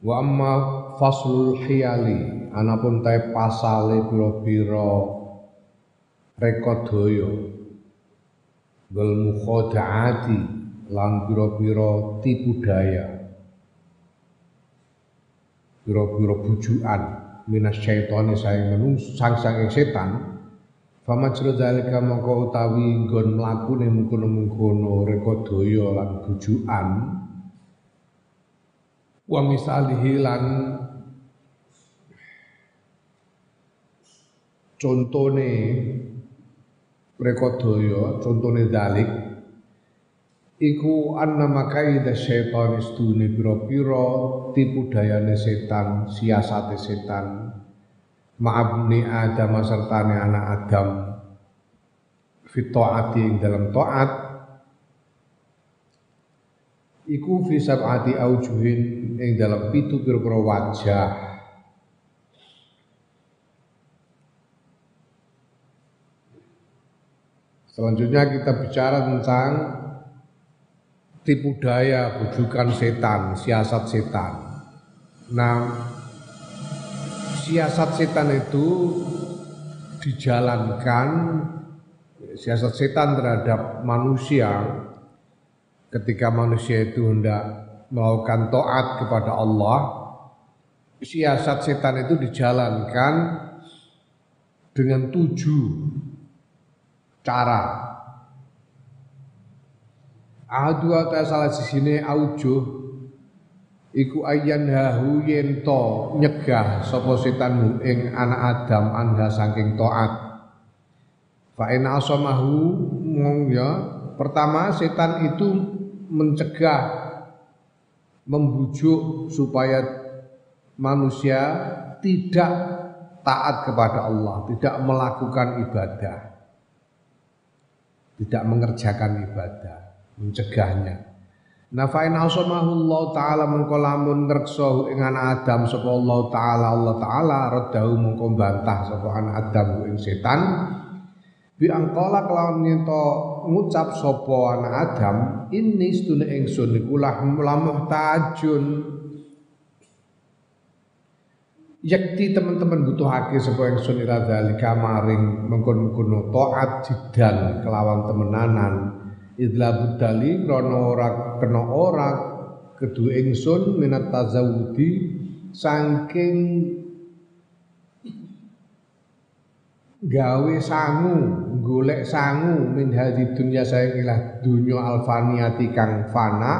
Wa amma faslul hiyali anapun ta pasale pira-pira rekodaya wal mukhadaati lan pira-pira tipu daya. Pira-pira bujukan. Minas syaitani saing menungso sang sang setan. Famajra zalika mongko utawi nggon mlakune mengkono-mengkono rekodaya lan bujukan wa misalihi lan contone rekodaya contone dalik iku anna makaida syaitan istune pira-pira tipu dayane setan siasate setan ma'abni adam sertane anak adam fitoati ing dalam taat iku fi sab'ati aujuhin ing dalam pitu pira-pira wajah Selanjutnya kita bicara tentang tipu daya, bujukan setan, siasat setan. Nah, siasat setan itu dijalankan siasat setan terhadap manusia ketika manusia itu hendak melakukan taat kepada Allah, siasat setan itu dijalankan dengan tujuh cara. Adu ta salah sisine aujuh iku ayan hahu yento nyegah sapa setan ing anak Adam anda saking taat. Fa in asamahu mong ya pertama setan itu mencegah membujuk supaya manusia tidak taat kepada Allah, tidak melakukan ibadah, tidak mengerjakan ibadah, mencegahnya. Nah fa in Allah taala mengko lamun ngreksa ing anak Adam sapa Allah taala Allah taala radahu mengko bantah sapa Adam ing setan bi angkala kelawan nyento ngucap sapa anak Adam ini sedune ingsun iku lamuh tajun. Yakti teman-teman butuh haki sapa ingsun ila zalika maring mengkon-mengkono taat jidan kelawan temenanan. Idla budali krana ora kena ora kedue ingsun minat tazawudi saking gawe sangu golek sangu min hadhi dunya saya ilah dunya alfaniyati kang fana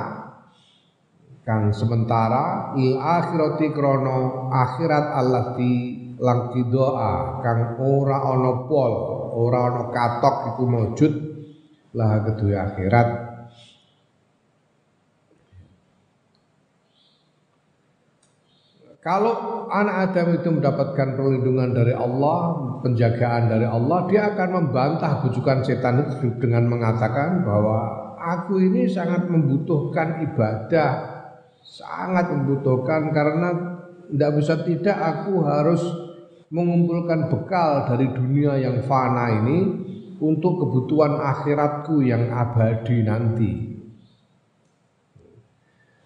kang sementara il akhirati krono akhirat allati lang doa kang ora ana pol ora ana katok iku maujud lah kedua akhirat Kalau anak Adam itu mendapatkan perlindungan dari Allah, penjagaan dari Allah, dia akan membantah bujukan setan itu dengan mengatakan bahwa aku ini sangat membutuhkan ibadah, sangat membutuhkan karena tidak bisa tidak aku harus mengumpulkan bekal dari dunia yang fana ini untuk kebutuhan akhiratku yang abadi nanti.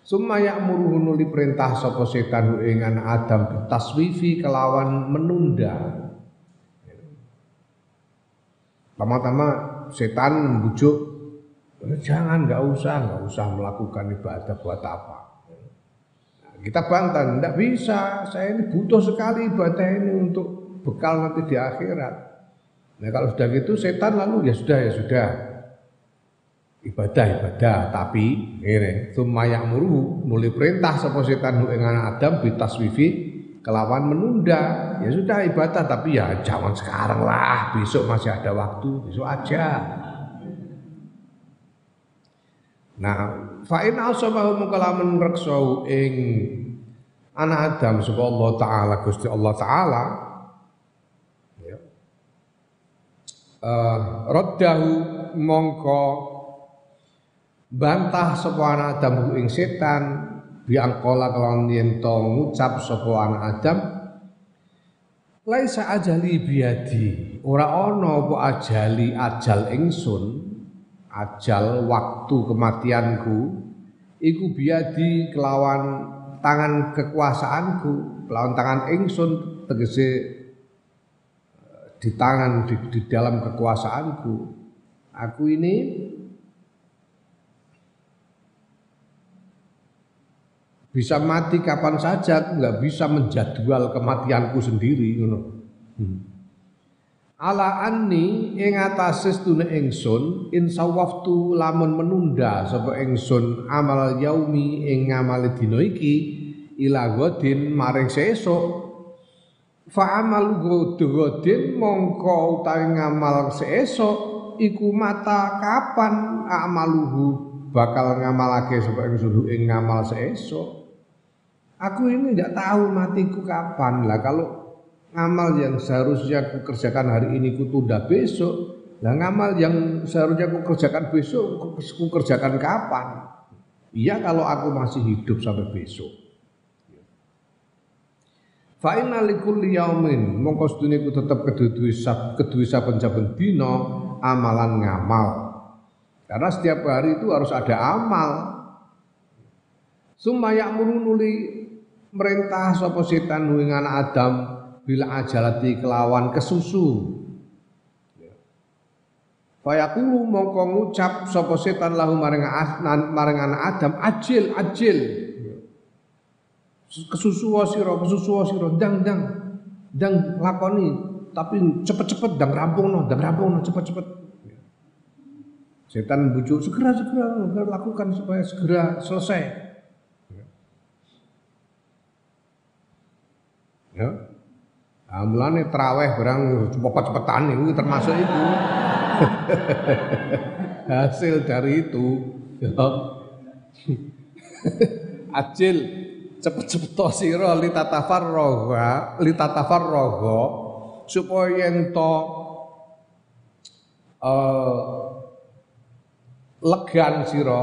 Summa ya'muruhu nuli perintah sapa setan ing Adam taswifi kelawan menunda. Pertama-tama setan membujuk jangan nggak usah nggak usah melakukan ibadah buat apa. Nah, kita bantah, tidak bisa. Saya ini butuh sekali ibadah ini untuk bekal nanti di akhirat. Nah kalau sudah gitu setan lalu ya sudah ya sudah ibadah ibadah tapi ini summa muru mulai perintah sapa setan ing anak Adam bitaswifi kelawan menunda. Ya sudah ibadah tapi ya jangan sekarang lah. Besok masih ada waktu besok aja. Nah fa in asabahu kelawan reksau ing anak Adam sapa Allah taala Gusti Allah taala. Ya. Uh, raddahu mongko bantah sapa anak Adam ing setan biangkola kelawan yen to ngucap sapa anak Adam Laisa ajali biadi ora ana apa ajali ajal ingsun ajal waktu kematianku iku biadi kelawan tangan kekuasaanku, lawan tangan ingsun tegese eh, di tangan di, di dalam kekuasaanku. Aku ini bisa mati kapan saja, nggak bisa menjadwal kematianku sendiri, you know. hmm. Ala anni ing atase stune ingsun insawaftu lamun menunda sapa ingsun amal yaumi ing ngamal dina iki ila godin maring sesuk. Fa amal godin mongko utawi ngamal sesuk iku mata kapan amaluhu bakal ngamalake sapa ingsun ing ngamal sesuk aku ini tidak tahu matiku kapan lah kalau ngamal yang seharusnya aku kerjakan hari ini ku tunda besok lah ngamal yang seharusnya aku kerjakan besok aku kerjakan kapan iya kalau aku masih hidup sampai besok Fa inna yaumin mongko sedune ku tetep keduwe keduwe saben-saben dina amalan ngamal. Karena setiap hari itu harus ada amal. Summa ya'muru nuli merintah sapa setan ing anak Adam bila ajalati kelawan kesusu. Fayaqulu mongko ngucap sapa setan lahu maring maring anak Adam ajil ajil. Kesusu sira kesusu sira dang dang dang lakoni. Tapi cepet-cepet dang rampungno dang rampungno cepet-cepet. Setan bujuk segera segera lakukan supaya segera selesai ya Nah, mulane traweh barang cepet-cepetan itu termasuk itu. Hasil dari itu ya. Ajil cepet-cepet sira litatafarroga litatafarroga supaya ento uh, legan sira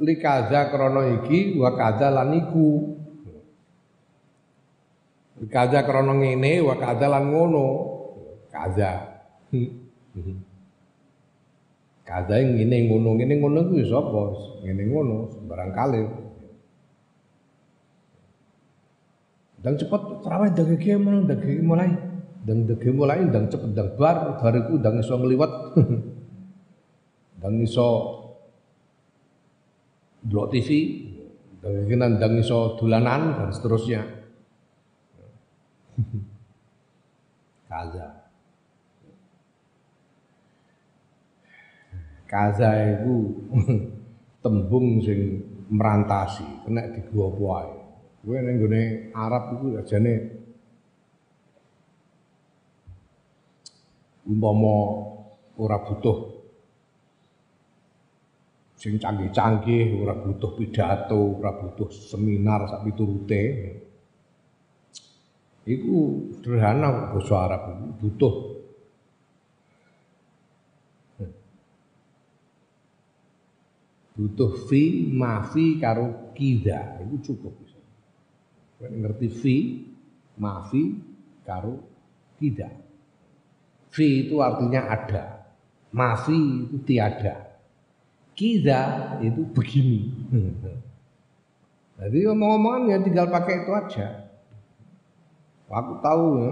likaza krana iki wa kadza lan iku Kaza krana ngene wa kaza lan ngono. Kaza. Kaza ngene ngono, ngene ngono kuwi sapa? Ngene ngono, sembarang kali. Dan cepet terawih ki mulai dage mulai. Dan dage mulai dan cepet dan bar bariku dan iso ngliwat. dan iso delok TV, dan iso dolanan dan seterusnya. Kaza. Kaza itu tembung sing merantasi, kena digowo ae. Kowe ning gone Arab iku ajane umpama ora butuh sing canggih-canggih, ora butuh pidato, ora butuh seminar sak piturute. Iku sederhana basa Arab butuh butuh fi mafi karo kida itu cukup ngerti fi mafi karo kida. Fi itu artinya ada, mafi itu tiada. Kida itu begini. Jadi ngomong-ngomongan ya tinggal pakai itu aja. Aku tahu ya.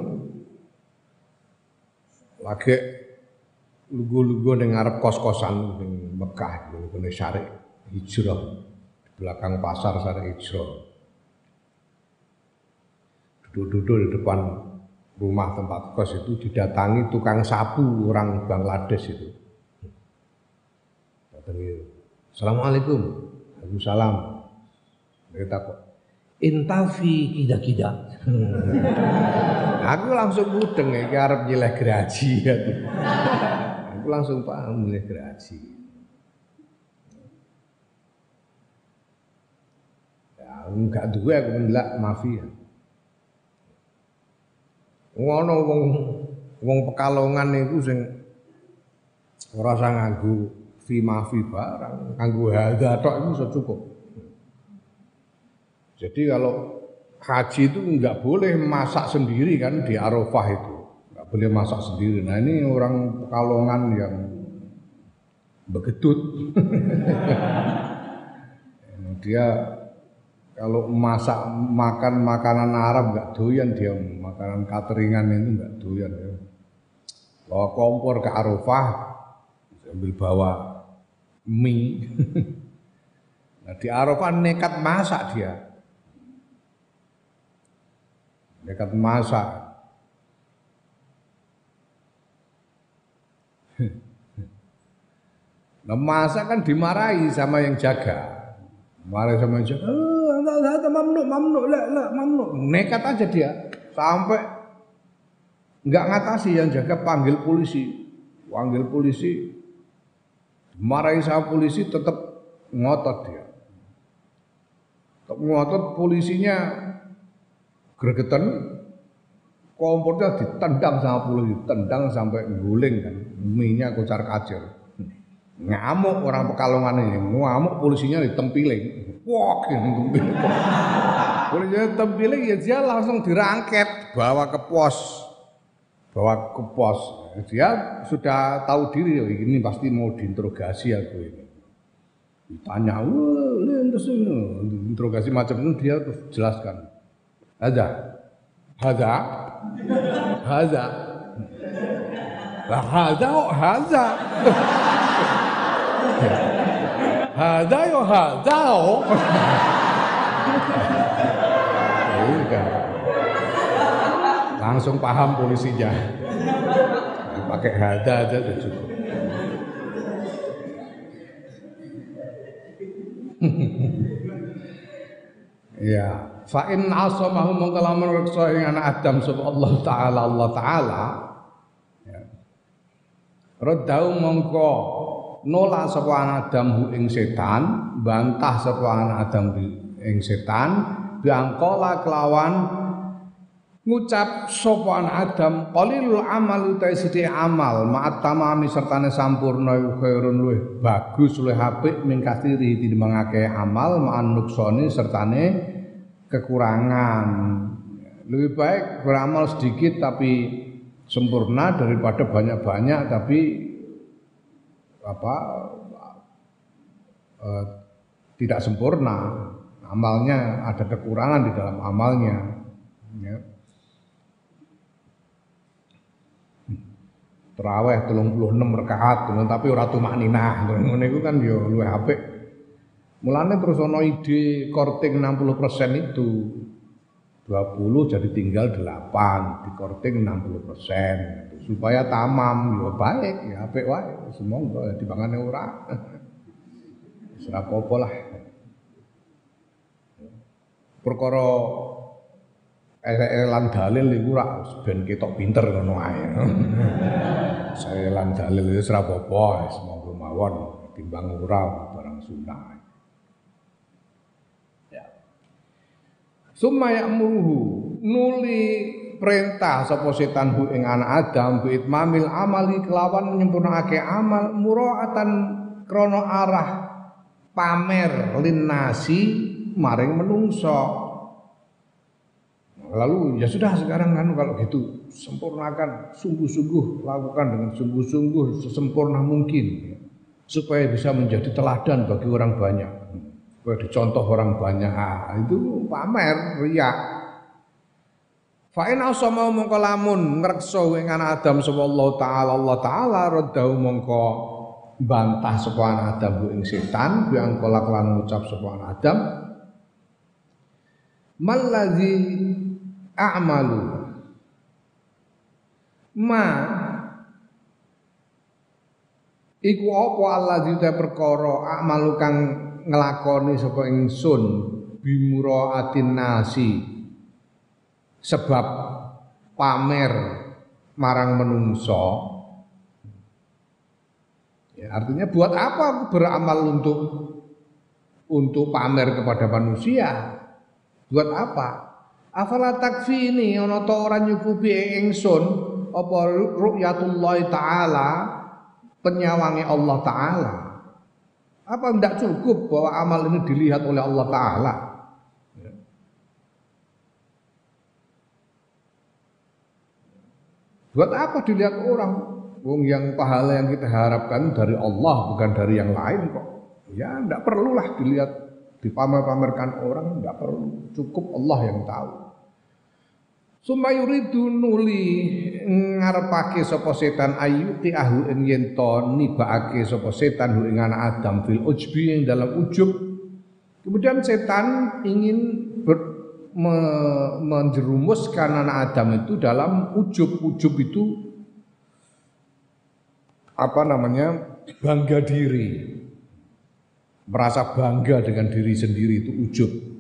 Lagi lugu-lugu ning ngarep kos-kosan ning Mekah ngene Syarif Hijrah di belakang pasar Syarif Hijrah. Duduk-duduk di depan rumah tempat kos itu didatangi tukang sapu orang Bangladesh itu. Assalamualaikum. Waalaikumsalam. Dia takut, intafi kida-kida. Aku langsung mudeng ya arep nyileh geraji. Aku langsung paham nyileh geraji. Ya, enggak duwe aku ndelok mafia. Ngono wong wong Pekalongan niku sing ora usah nganggo fi mafi barang, nganggo hadza tok sudah cukup. Jadi kalau haji itu enggak boleh masak sendiri kan di Arafah itu. Enggak boleh masak sendiri. Nah ini orang Pekalongan yang begedut. dia kalau masak makan makanan Arab nggak doyan dia makanan cateringan itu nggak doyan ya. Bawa kompor ke Arafah sambil bawa mie. nah di Arafah nekat masak dia. Nekat masak. Nah masa kan dimarahi sama yang jaga. Marahi sama yang jaga. Oh, ada mamnu. Nekat aja dia. Sampai nggak ngatasi yang jaga panggil polisi. Panggil polisi. Marahi sama polisi tetap ngotot dia. Tetap ngotot polisinya gregetan kompornya ditendang sama polisi, tendang sampai guling kan. Minyak kocar kacir. Ngamuk orang Pekalongan ini ngamuk polisinya ditempiling. Wah tempiling. Polisinya tempiling ya dia langsung dirangket bawa ke pos. Bawa ke pos. Dia sudah tahu diri oh, ini pasti mau diinterogasi aku ini. Ditanya wah interogasi macam itu dia terus jelaskan ada ada ada lah ada kok ada Hada yo hada oh. Iya. Langsung paham polisinya. Pakai hada aja udah cukup. Ya, fa in asamahu mongko lamun reksa ing anak Adam sapa Allah taala Allah taala. Ya. Radau mongko nolak sapa anak Adam ing setan, bantah sapa anak Adam ing setan, biangkola kelawan ngucap sapa anak Adam qalilul amal utai sithik amal ma'at tamami sertane sampurna khairun luwih bagus luwih apik min kathiri tinimbang amal ma'an nuksoni sertane kekurangan. Lebih baik beramal sedikit tapi sempurna daripada banyak-banyak tapi apa eh, tidak sempurna. Amalnya ada kekurangan di dalam amalnya. Ya. terawih telung puluh enam rakaat tapi ora tumakninah. Itu kan yo luwih apik mulane terus ono ide korting 60% itu. 20 jadi tinggal 8 di korting 60 persen. Supaya tamam ya baik ya apik wae. Semoga dibangane ora. Ora apa lah. Perkara elan dalil iku ora ben ketok pinter ngono ae. Saya lan dalil wis ora apa-apa semoga mawon timbang ora barang sunah Summa ya'muruhu nuli perintah sapa setan hu ing anak Adam bi itmamil amali kelawan nyempurnakake amal muraatan krana arah pamer linnasi maring menungso. Lalu ya sudah sekarang kan kalau gitu sempurnakan sungguh-sungguh lakukan dengan sungguh-sungguh sesempurna mungkin supaya bisa menjadi teladan bagi orang banyak dicontoh orang banyak. Ah, itu pamer riak. Fa in asama mongko lamun ngreksa ing Adam sapa Allah taala. Allah taala radau mongko bantah sapa anak Adam ing setan bi angkola kelan ngucap sapa anak Adam. Mallazi a'malu. Ma. Iku apa Allah juta perkara a'malu kang ngelakoni sapa ingsun bimuraatin nasi sebab pamer marang menungso ya, artinya buat apa beramal untuk untuk pamer kepada manusia Buat apa? Afala takfi ini ana ta ora nyukupi ingsun apa ru'yatullah taala penyawangi Allah taala. Apa tidak cukup bahwa amal ini dilihat oleh Allah taala? Buat apa dilihat orang? Wong yang pahala yang kita harapkan dari Allah bukan dari yang lain kok. Ya tidak perlulah dilihat dipamer-pamerkan orang, tidak perlu. Cukup Allah yang tahu. Summa yuridu nuli ngarepake sapa setan ayuti ahu ing yen to nibakake sapa setan hu ing anak Adam fil ujbi ing dalam ujub. Kemudian setan ingin ber, me, menjerumuskan anak Adam itu dalam ujub-ujub itu apa namanya? Bangga diri. Merasa bangga dengan diri sendiri itu ujub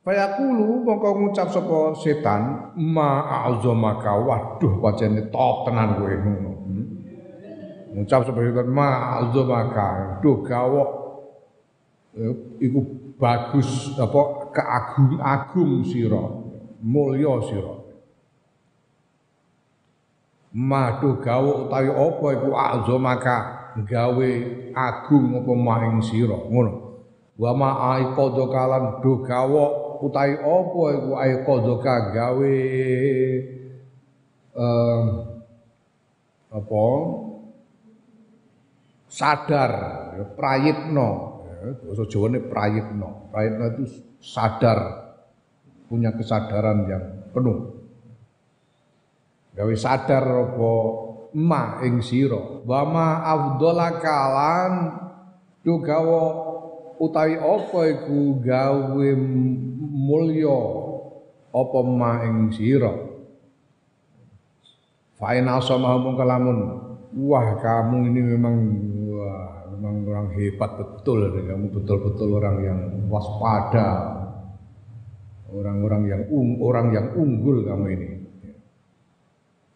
Fayaqulu mongko ngucap sapa setan ma a'zamaka. Waduh pancen top tenan kowe. Ngono. Hmm? Ngucap sapa setan ma a'zamaka. Duh gawok. Eh, iku bagus apa keagung-agung sira mulya sira. Madu gawe utawi apa iku azamaka? Gawe agung apa maing sira ngono. Wa ma aiqadha kalan do gawe utawi apa iku? Aiqadha gawe um, apa? Sadar prayitno. Bahasa Jawa ini prayitno. Prayitno itu sadar, punya kesadaran yang penuh. Gawe sadar apa? Ma ing sira. Wa ma afdhalaka lan gawa utawi apa iku? Gawe mulya apa ma ing sira. Fa in asama kalamun wah kamu ini memang wah memang orang hebat betul kamu betul-betul orang yang waspada. Orang-orang yang ung, orang yang unggul kamu ini.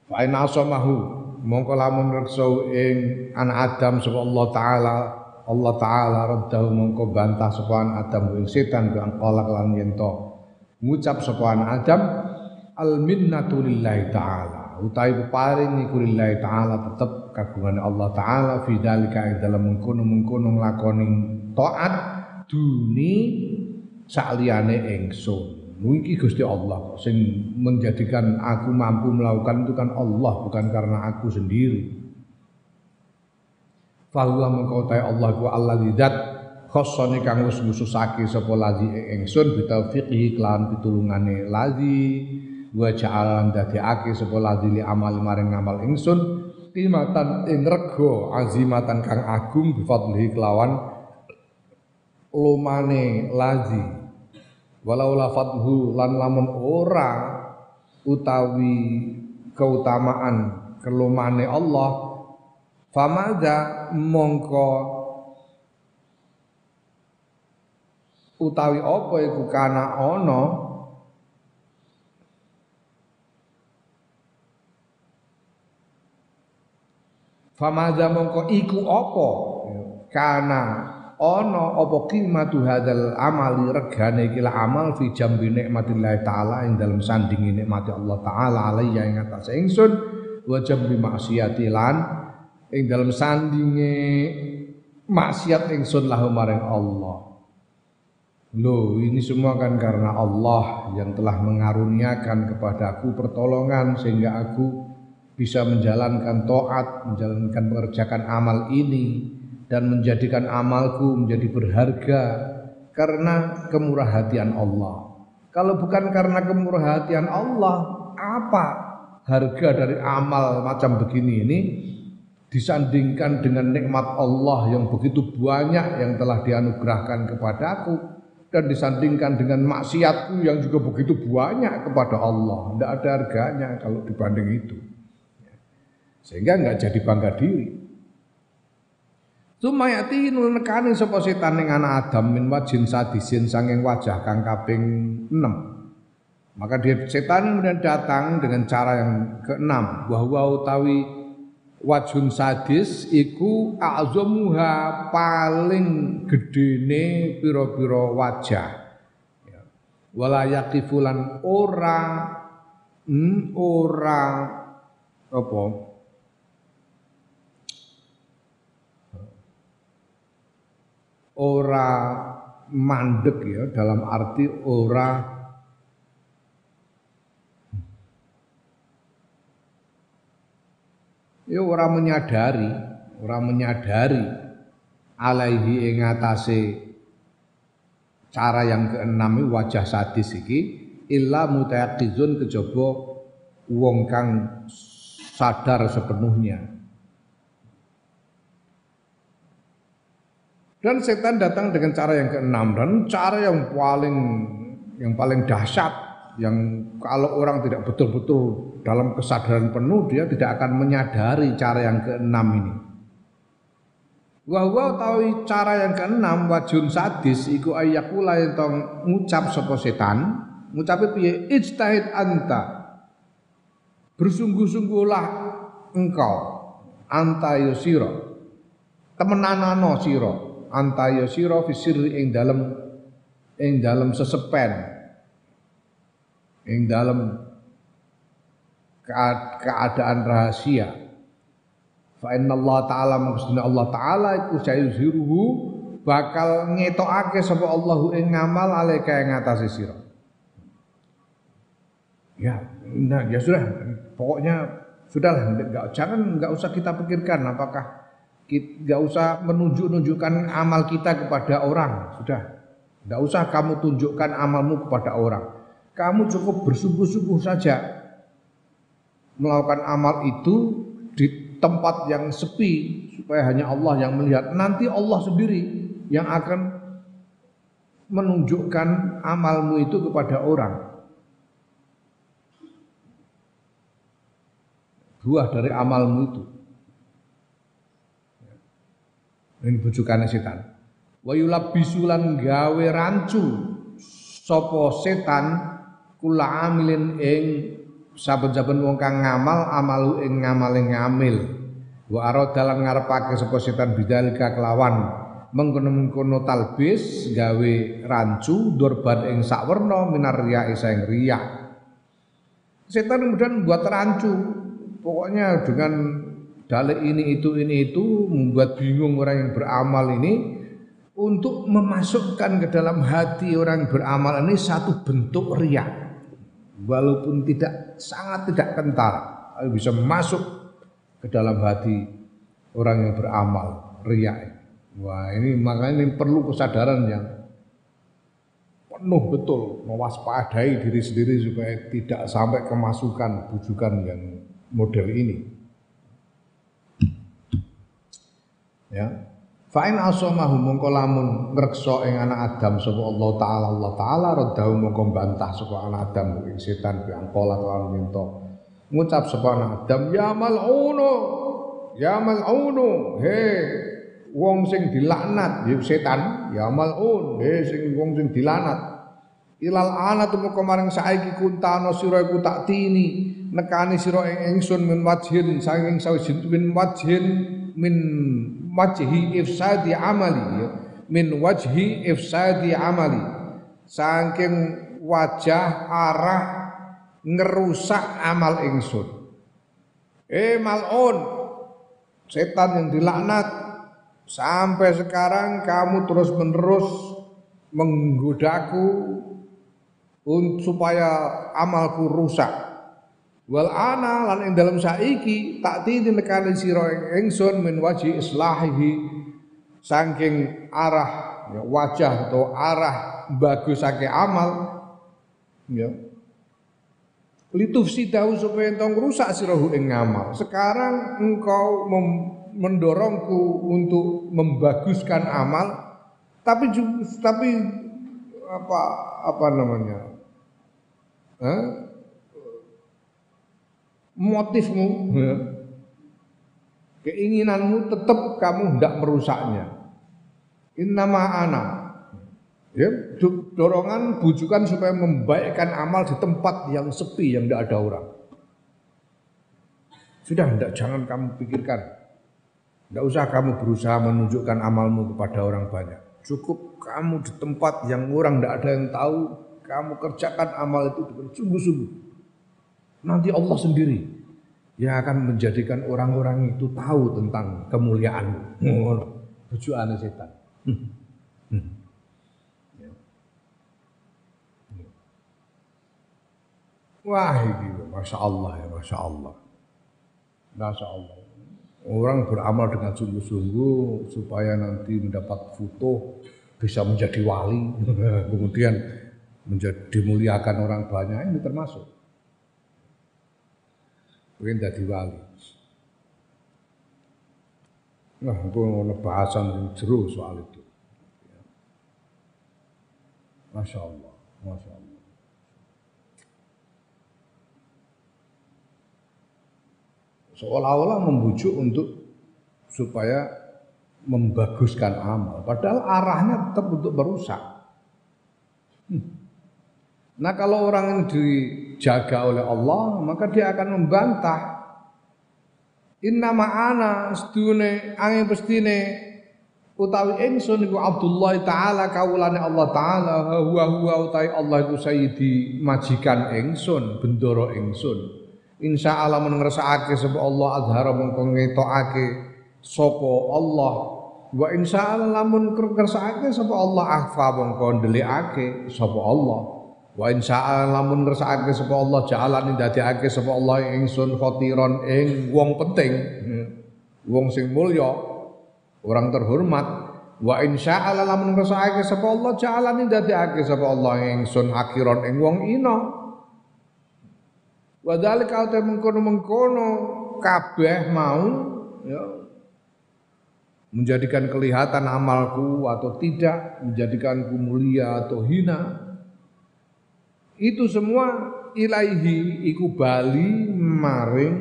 Fa in asamahu mongko lamun reksa ing anak Adam sapa Allah taala. Allah taala raddahu mongko bantah sapa Adam ing setan bi angqala lan yen ngucap sapa Adam al minnatu lillahi taala utawi peparing iku lillahi taala tetep kagungan Allah taala fi dalika dalam mengkono-mengkono nglakoni taat duni sakliyane ingsun. Iki Gusti Allah sing menjadikan aku mampu melakukan itu kan Allah bukan karena aku sendiri. Fahuwa mengkau Allah ku Allah lidat khossone kang wis ngususake sapa lazi ingsun bitaufiqihi kelawan pitulungane lazi. Wa ja'alan dadekake sapa lazi li amal maring ngamal ingsun qimatan ing rega azimatan kang agung bifadlihi kelawan lumane lazi. Walau lafadhu lan lamun ora utawi keutamaan kelumane Allah famada mongko utawi apa iku kana ana Famaza mongko iku apa? Kana ana apa qimatu hadzal amali regane iki amal fi jambi nikmatillah taala ing dalam sandingi nikmati Allah taala alayya ing atas ingsun wa jambi maksiati lan ing dalam sandinge maksiat ingsun lahu maring Allah. Loh, ini semua kan karena Allah yang telah mengaruniakan kepadaku pertolongan sehingga aku bisa menjalankan toat, menjalankan mengerjakan amal ini dan menjadikan amalku menjadi berharga karena kemurah hatian Allah. Kalau bukan karena kemurah hatian Allah, apa harga dari amal macam begini ini disandingkan dengan nikmat Allah yang begitu banyak yang telah dianugerahkan kepadaku dan disandingkan dengan maksiatku yang juga begitu banyak kepada Allah. Tidak ada harganya kalau dibanding itu. Sehingga enggak jadi bangga diri. Sumayati nekani sapa setan ning anak Adam min wajin sadisin sanging wajah kang kaping 6. Maka dia setan kemudian datang dengan cara yang keenam bahwa utawi wajun sadis iku azamuha paling gedene pira-pira wajah. Ya. wala yaqifulan ora hmm, ora apa ora mandek ya dalam arti ora ya ora menyadari ora menyadari alaihi ing atase cara yang keenam wajah sadis iki illa mutayaqizun kejaba wong kang sadar sepenuhnya. Dan setan datang dengan cara yang keenam dan cara yang paling yang paling dahsyat yang kalau orang tidak betul-betul dalam kesadaran penuh dia tidak akan menyadari cara yang keenam ini. Wahwa tahu cara yang keenam wajun sadis iku ayakula yang ngucap sapa setan. Ngucapnya piye? Ijtahid anta. Bersungguh-sungguhlah engkau. Anta yosiro temenanano siro antaya sira fi sirri ing dalem ing dalem sesepen. Ing dalem keadaan rahasia. Fa Allah taala maksudnya Allah taala iku sayuzhiruhu bakal ngetokake sapa Allahu ing ngamal alaika ing atase sira. Ya nah ya sudah. Pokoknya sudahlah enggak jangan enggak usah kita pikirkan apakah nggak usah menunjuk-nunjukkan amal kita kepada orang, sudah. Nggak usah kamu tunjukkan amalmu kepada orang. Kamu cukup bersungguh-sungguh saja melakukan amal itu di tempat yang sepi supaya hanya Allah yang melihat. Nanti Allah sendiri yang akan menunjukkan amalmu itu kepada orang. Buah dari amalmu itu. ini bujukane setan wa yulabisulan gawe rancu sapa setan kula amilin ing saben-saben wong kang ngamal amalu ing ngamale ngamil. Wa arada lan ngarepake sapa setan bidalika kelawan. Mengkono-mengkono talbis gawe rancu durban ing sakwerna minar riya sing riya setan kemudian membuat rancu. Pokoknya dengan dalil ini itu ini itu membuat bingung orang yang beramal ini untuk memasukkan ke dalam hati orang yang beramal ini satu bentuk riak walaupun tidak sangat tidak kental bisa masuk ke dalam hati orang yang beramal riak. Wah ini makanya ini perlu kesadaran yang penuh betul mewaspadai diri sendiri supaya tidak sampai kemasukan bujukan yang model ini. Ya Fa'in asomahu mongko lamun ngrekso ing anak Adam sapa Allah taala Allah taala radahu mongko bantah sapa anak Adam ing setan bi angkola lawan minta. Ngucap sapa anak Adam ya mal'unu ya mal'unu he wong sing dilaknat ya setan ya mal'un he sing wong sing dilaknat. Ilal ana temu kemaring saiki kuntano sira iku tak tini nekani sira ing ingsun min wajhin saking sawijin min wajhin min wajhi ifsadi amali ya. min wajhi ifsadi amali. Saking wajah arah ngerusak amal ingsun. Eh malun setan yang dilaknat. Sampai sekarang kamu terus menerus menggodaku supaya amalku rusak wal ana lan ing dalam saiki tak titi nekane sira ingsun min waji islahihi saking arah ya, wajah atau arah bagusake amal ya litufsidahu supaya entong rusak sirahu ing ngamal sekarang engkau mendorongku untuk membaguskan amal tapi tapi apa apa namanya Hah? Motifmu, ya. keinginanmu tetap kamu tidak merusaknya. Innama ana. Ya, dorongan bujukan supaya membaikkan amal di tempat yang sepi yang tidak ada orang. Sudah tidak jangan kamu pikirkan. Tidak usah kamu berusaha menunjukkan amalmu kepada orang banyak. Cukup kamu di tempat yang orang tidak ada yang tahu, kamu kerjakan amal itu dengan sungguh-sungguh. Nanti Allah sendiri yang akan menjadikan orang-orang itu tahu tentang kemuliaanmu. Ngono. Tujuan setan. Hmm. Hmm. Ya. Wah, ini masya Allah ya, masya Allah, masya Allah. Orang beramal dengan sungguh-sungguh supaya nanti mendapat foto bisa menjadi wali, kemudian menjadi dimuliakan orang banyak ini termasuk. Mungkin jadi wali. Nah, itu ada bahasan yang jeru soal itu. Masya Allah, Masya Allah. Seolah-olah membujuk untuk supaya membaguskan amal. Padahal arahnya tetap untuk merusak. Hmm. Nah kalau orang ini dijaga oleh Allah, maka dia akan membantah. Inna ma'ana sedune angin pestine utawi ingsun iku Abdullah taala kawulane Allah taala huwa huwa utawi Allah iku sayyidi majikan ingsun bendoro ingsun. Insya Allah men ngersakake sapa Allah azhara mengko ngetokake sapa Allah. Wa insya Allah lamun kersakake sapa Allah akhfa mengko ndelikake sapa Allah Wa insya lamun ngersakake sapa Allah ja'alani dadekake sapa Allah ingsun khatiron ing wong penting. Hmm. Wong sing mulya, orang terhormat. Wa insya Allah lamun ngersakake sapa Allah ja'alani dadekake sapa Allah ingsun akhiron ing wong ina. Wa dzalika ta mengkono-mengkono kabeh mau ya menjadikan kelihatan amalku atau tidak, menjadikanku mulia atau hina, itu semua ilaihi iku bali maring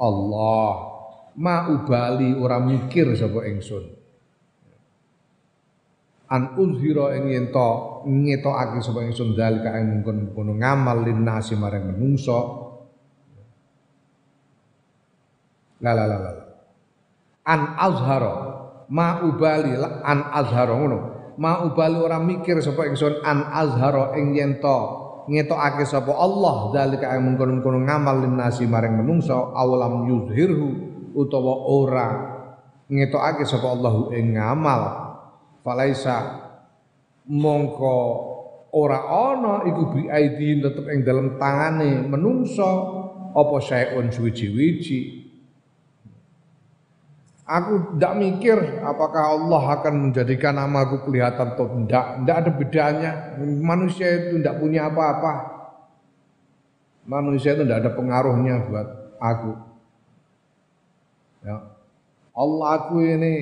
Allah. Ma ubali ora mikir sapa ingsun. An uzhira ing yen to ngetokake sapa ingsun dalika ing mungkon kono ngamal linnasi maring menungso. La la la la. An azhara ma ubali an azhara ngono. Ma ubali ora mikir sapa ingsun an azhara ing yen to ngetokake sapa Allah zalika yang mengkono-kono ngamal linasi maring menungso awalam yuzhirhu utawa ora ngetokake sapa Allah ing ngamal. Falaisa mongko ora ana iku bi aidi tetep ing dalam tangane menungso apa sayun suwi-wiji Aku tidak mikir apakah Allah akan menjadikan amalku kelihatan atau tidak. Tidak ada bedanya. Manusia itu tidak punya apa-apa. Manusia itu tidak ada pengaruhnya buat aku. Ya. Allah aku ini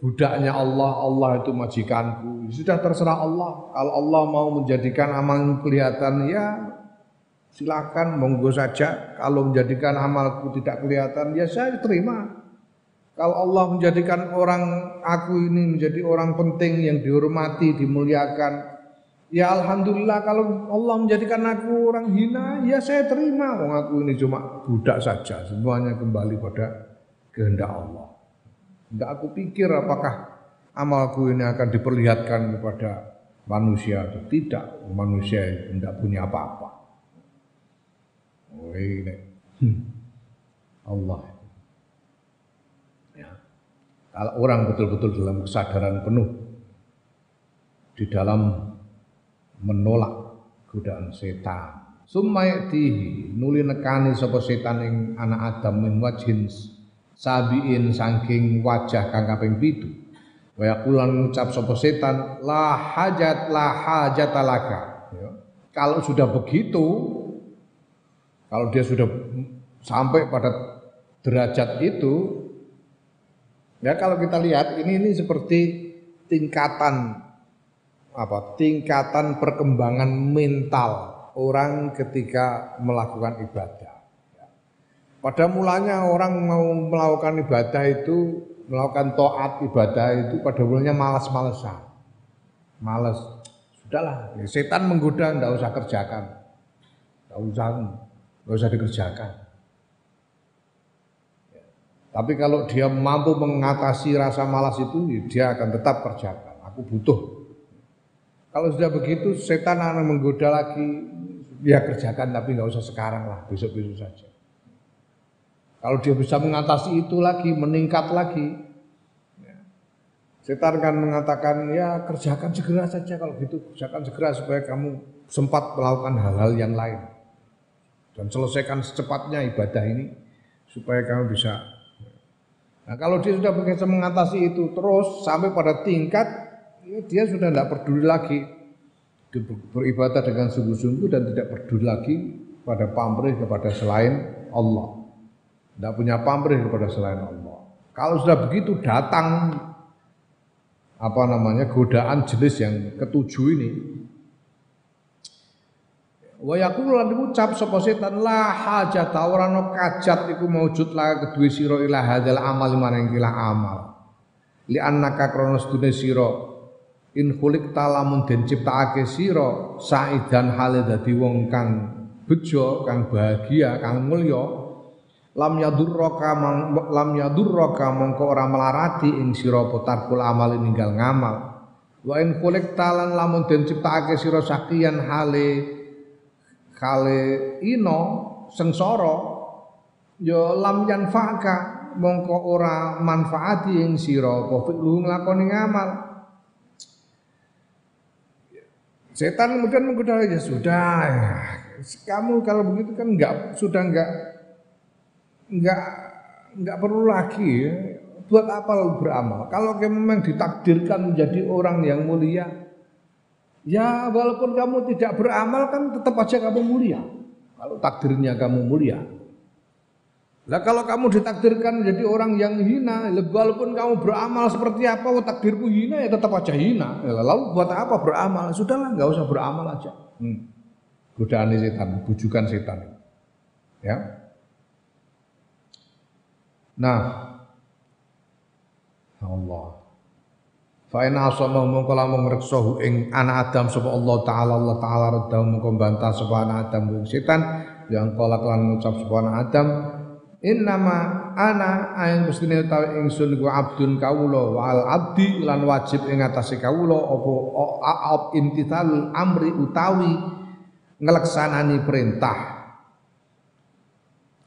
budaknya Allah, Allah itu majikanku. Sudah terserah Allah. Kalau Allah mau menjadikan amalku kelihatan, ya silakan monggo saja. Kalau menjadikan amalku tidak kelihatan, ya saya terima. Kalau Allah menjadikan orang aku ini menjadi orang penting yang dihormati, dimuliakan, ya alhamdulillah kalau Allah menjadikan aku orang hina, ya saya terima. Wong aku ini cuma budak saja, semuanya kembali pada kehendak Allah. Tidak aku pikir apakah amalku ini akan diperlihatkan kepada manusia atau tidak. Manusia tidak punya apa-apa. Oh, ini. Hmm. Allah. Kalau orang betul-betul dalam kesadaran penuh di dalam menolak godaan setan. Sumayatihi nuli nekani sapa setan ing anak Adam min wajhin sabiin saking wajah kang kaping 7. Wa yaqulan ngucap sapa setan la hajat la hajat laka. Ya. Kalau sudah begitu kalau dia sudah sampai pada derajat itu Ya kalau kita lihat ini ini seperti tingkatan apa? Tingkatan perkembangan mental orang ketika melakukan ibadah. Pada mulanya orang mau melakukan ibadah itu melakukan toat ibadah itu pada mulanya malas-malesan. Malas. Sudahlah, ya, setan menggoda ndak usah kerjakan. Ndak usah ndak usah dikerjakan. Tapi kalau dia mampu mengatasi rasa malas itu, ya dia akan tetap kerjakan. Aku butuh. Kalau sudah begitu setan akan menggoda lagi, ya kerjakan tapi nggak usah sekarang lah, besok-besok saja. Kalau dia bisa mengatasi itu lagi, meningkat lagi, ya. setan akan mengatakan ya kerjakan segera saja kalau gitu, kerjakan segera supaya kamu sempat melakukan hal-hal yang lain dan selesaikan secepatnya ibadah ini supaya kamu bisa. Nah kalau dia sudah bekerja mengatasi itu terus sampai pada tingkat ya dia sudah tidak peduli lagi beribadah dengan sungguh-sungguh dan tidak peduli lagi pada pamrih kepada selain Allah. Tidak punya pamrih kepada selain Allah. Kalau sudah begitu datang apa namanya godaan jenis yang ketujuh ini Wa yaqulu lan ucap sapa setan la hajat ora ana kajat iku maujud la kedue sira ila hadzal amal maring kila amal. Li annaka kronos dunya sira in khulik talamun den ciptakake sira saidan hale dadi wong kang bejo kang bahagia kang mulya lam yadurraka lam yadurraka mongko ora melarati ing sira potarkul amal ninggal ngamal wa in khulik talan lamun den ciptakake sira sakian hale kale ino sengsara ya lam yanfa'ka mongko ora manfaati ing sira apa lu nglakoni ngamal Setan kemudian menggoda ya sudah ya. Kamu kalau begitu kan enggak sudah enggak enggak enggak perlu lagi ya. Buat apa lalu beramal? Kalau memang ditakdirkan menjadi orang yang mulia, ya walaupun kamu tidak beramal kan tetap aja kamu mulia. Kalau takdirnya kamu mulia. Lah kalau kamu ditakdirkan menjadi orang yang hina, walaupun kamu beramal seperti apa, oh, takdirku hina ya tetap aja hina. Ya, lalu buat apa beramal? Sudahlah, nggak usah beramal aja. Hmm. Godaan setan, bujukan setan. Ya. Nah, Allah. Fa in asama mongko lamun ngrekso ing anak Adam sapa Allah taala Allah taala redha mongko bantah sapa anak Adam ing setan yang kala kelan ngucap sapa anak Adam Innama ana aing mestine utawi ingsun ku abdun kawula wa al abdi lan wajib ing atase kawula apa op imtithal amri utawi ngelaksanani perintah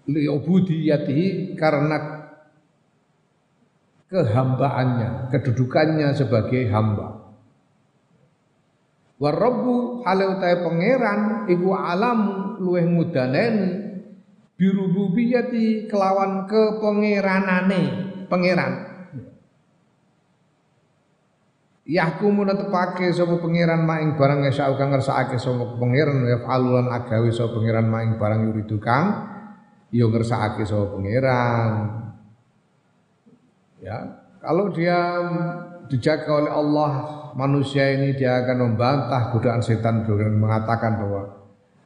li ubudiyatihi karena kehambaannya, kedudukannya sebagai hamba. Warabbu halau pangeran iku alam luweh mudaneni birububiyati kelawan kepengeranane pangeran Yahkumu netepake sapa pangeran maing barang yasau kang ngersakake sapa pangeran ya falulan agawe sapa pangeran maing barang yuridu kang ya ngersakake sapa pangeran ya kalau dia dijaga oleh Allah manusia ini dia akan membantah godaan setan. Dengan mengatakan bahwa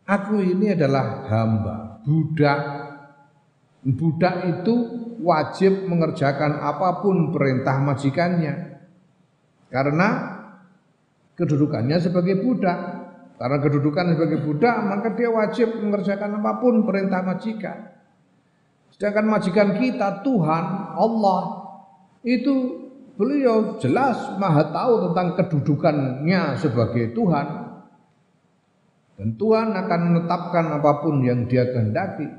aku ini adalah hamba budak. Budak itu wajib mengerjakan apa pun perintah majikannya. Karena kedudukannya sebagai budak. Karena kedudukan sebagai budak maka dia wajib mengerjakan apa pun perintah majikan. Sedangkan majikan kita Tuhan Allah itu beliau jelas maha tahu tentang kedudukannya sebagai Tuhan dan Tuhan akan menetapkan apa pun yang dia kehendaki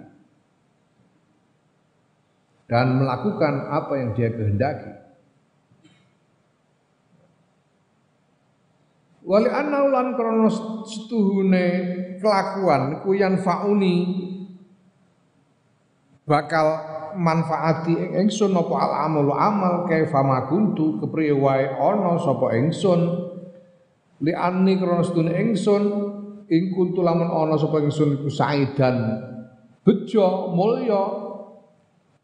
dan melakukan apa yang dia kehendaki. Wali anaulan kronos setuhune kelakuan kuyan fauni bakal manfaati ingsun apa al amalu amal kaifa makuntu kepriye wae ana sapa ingsun. Li anni kronos tune ingsun ing kuntu lamun ana sapa ingsun iku saidan. Bejo mulya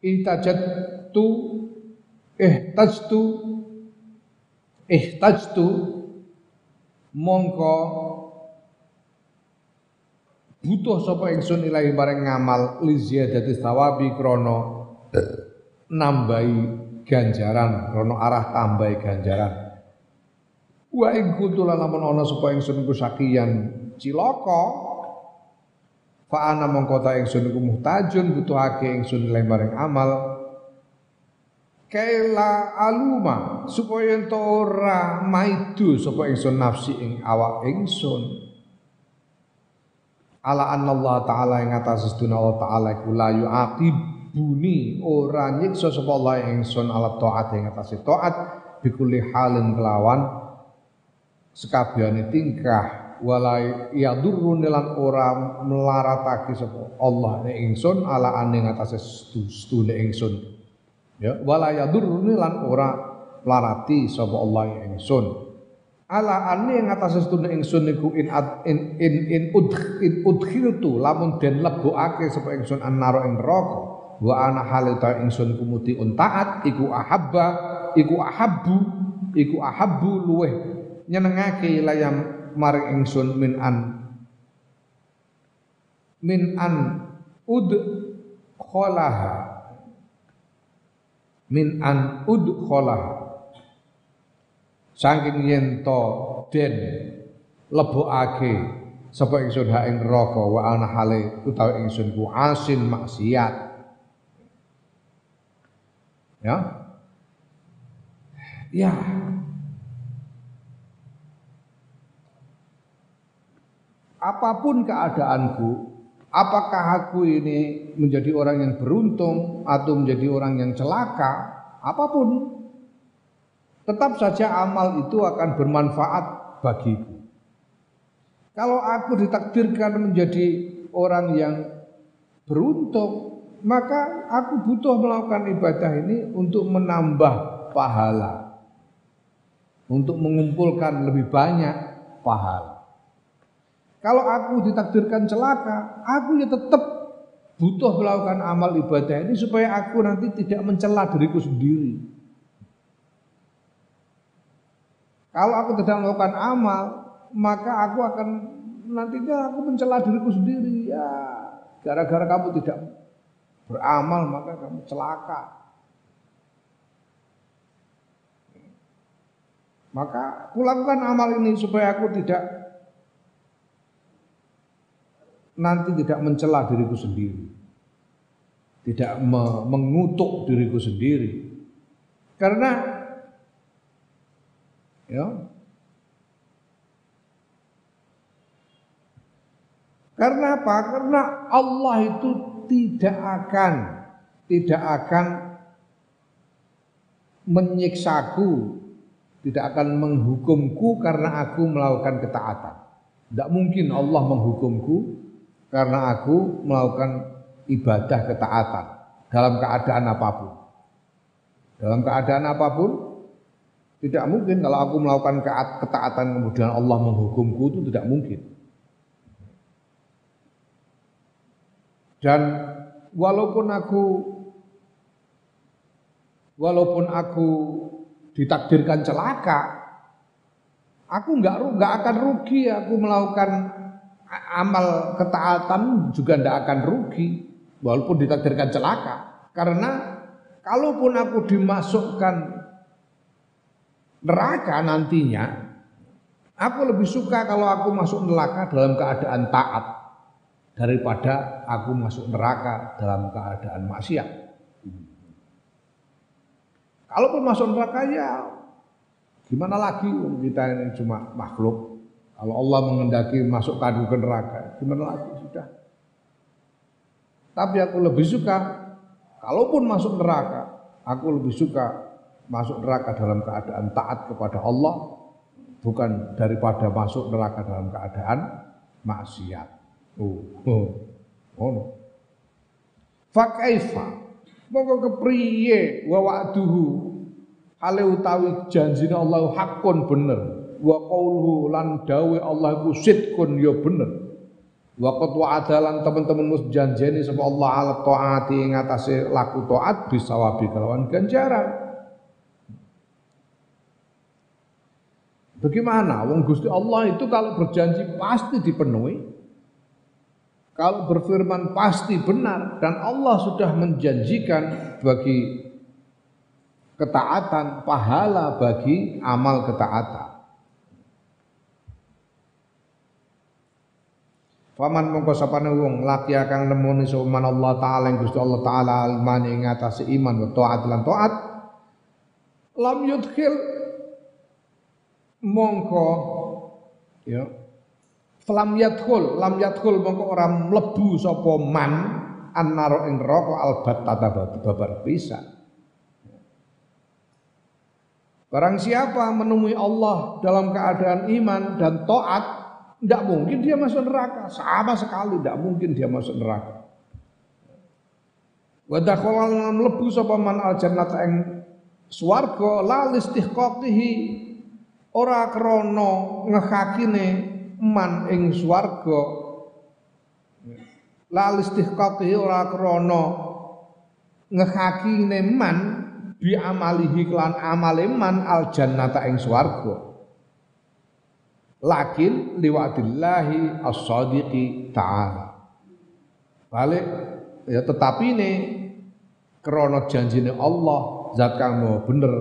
intajat tu eh tajtu eh tajtu mongko butuh sapa ingsun ilahi bareng ngamal li ziyadati thawabi krana nambahi ganjaran krana arah tambahi ganjaran. Wa ing kuntu lan lamun ana sapa ingsun iku sakiyan cilaka fa ana mongko ta ingsun iku muhtajun butuhake ingsun nilai maring amal. Kaila aluma supaya ento ora maidu sapa ingsun nafsi ing awak ingsun ala anna Allah taala ing atas seduna Allah taala iku la yuaqibuni. Ora nyiksa sapa Allah ingsun ala taat ing atas taat. Bikuli halin kelawan sekabehane tingkah. Wala yadurruni lan ora melaratake sapa Allah ing ingsun ala ane ngatasé sedune ingsun. Ya wala yadurruni lan ora larati sapa Allah ingsun ala anni ing atas sedune ingsun niku in in in in, udh, in udkhiltu lamun den lebokake sapa ingsun annaro ing neraka wa ana halita ingsun kumudi untaat iku ahabba iku ahabbu iku ahabbu luweh. Nyenengake layam maring ingsun min an min an ud kholaha min an udkholah saking yen to den lebokake sapa ingsun ha ing neraka wa ana hale utawi ingsun ku asin maksiat. Ya? Ya. Apa pun keadaanku Apakah aku ini menjadi orang yang beruntung atau menjadi orang yang celaka? Apa pun, tetap saja amal itu akan bermanfaat bagiku. Kalau aku ditakdirkan menjadi orang yang beruntung, maka aku butuh melakukan ibadah ini untuk menambah pahala, untuk mengumpulkan lebih banyak pahala. Kalau aku ditakdirkan celaka, aku ya tetap butuh melakukan amal ibadah ini supaya aku nanti tidak mencela diriku sendiri. Kalau aku tidak melakukan amal, maka aku akan nantinya aku mencela diriku sendiri. Ya, gara-gara kamu tidak beramal maka kamu celaka. Maka kulakukan amal ini supaya aku tidak nanti tidak mencela diriku sendiri. Tidak me mengutuk diriku sendiri. Karena ya Karena apa? Karena Allah itu tidak akan tidak akan menyiksaku, tidak akan menghukumku karena aku melakukan ketaatan. Tidak mungkin Allah menghukumku karena aku melakukan ibadah ketaatan dalam keadaan apa pun. Dalam keadaan apa pun tidak mungkin kalau aku melakukan ketaatan kemudian Allah menghukumku itu tidak mungkin. Dan walaupun aku walaupun aku ditakdirkan celaka, aku nggak nggak akan rugi aku melakukan amal ketaatan juga tidak akan rugi walaupun ditakdirkan celaka karena kalaupun aku dimasukkan neraka nantinya aku lebih suka kalau aku masuk neraka dalam keadaan taat daripada aku masuk neraka dalam keadaan maksiat. Kalaupun masuk neraka ya gimana lagi kita ini cuma makhluk? Kalau Allah mengendaki masuk kadu ke neraka, gimana lagi? Sudah. Tapi aku lebih suka, kalaupun masuk neraka, aku lebih suka masuk neraka dalam keadaan taat kepada Allah, bukan daripada masuk neraka dalam keadaan maksiat. Oh, oh, oh no. Fakaifa, mongko kepriye wa wa'duhu hale utawi janjine Allah hakun bener wa qauluhu lan dawe Allah iku sidkun ya bener wa qad wa'adalan teman-teman mus janjeni sapa Allah ala taati ing atase laku taat bisawabi kelawan ganjaran Bagaimana? Wong Gusti Allah itu kalau berjanji pasti dipenuhi. Kalau berfirman pasti benar dan Allah sudah menjanjikan bagi ketaatan pahala bagi amal ketaatan. Faman mongko sapane wong laki kang nemoni soman Allah taala ing Gusti Allah taala almani ing atase iman wa taat lan taat lam yudkhil mongko ya Lam yadkhul, lam yadkhul mongko ora mlebu sapa man annaro ing neraka albat babar pisan. Barang siapa menemui Allah dalam keadaan iman dan taat, tidak mungkin dia masuk neraka. Sama sekali tidak mungkin dia masuk neraka. Wa dakhala mlebu sapa man al jannata ing swarga la listihqaqihi ora krana ngehakine man ing swarga. La istihqaqi ora krana ngehakine man bi amalihi klan amale man al jannata ing swarga. Lakin liwadillahi as-sadiqi ta'ala. Balik ya tetapi ini krana janjine Allah zat kang bener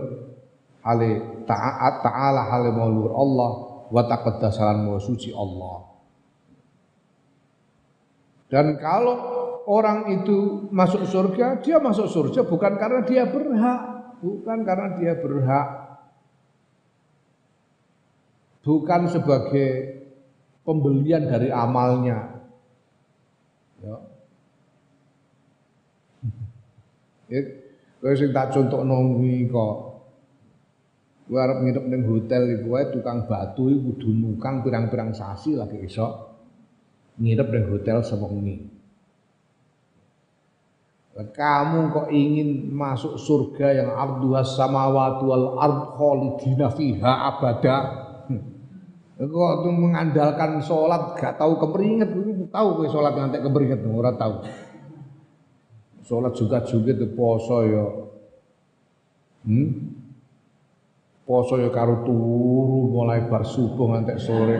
hale taat ta'ala hale maulur Allah wa taqaddasalan wa suci Allah. Dan kalau orang itu masuk surga, dia masuk surga bukan karena dia berhak, bukan karena dia berhak. Bukan sebagai pembelian dari amalnya. Ya. Kowe sing tak contohno kok Gue harap nginep ning hotel iku wae tukang batu iku kudu nukang pirang-pirang sasi lagi esok nginep ning hotel sewengi. Kamu kok ingin masuk surga yang arduha samawati wal ard khalidina fiha abada. Kok tuh mengandalkan sholat gak tahu keperinget, tahu kowe sholat nanti keperinget ora tahu. Sholat juga juga poso ya. Hmm? Poso ya karo turu mulai bar subuh nganti sore.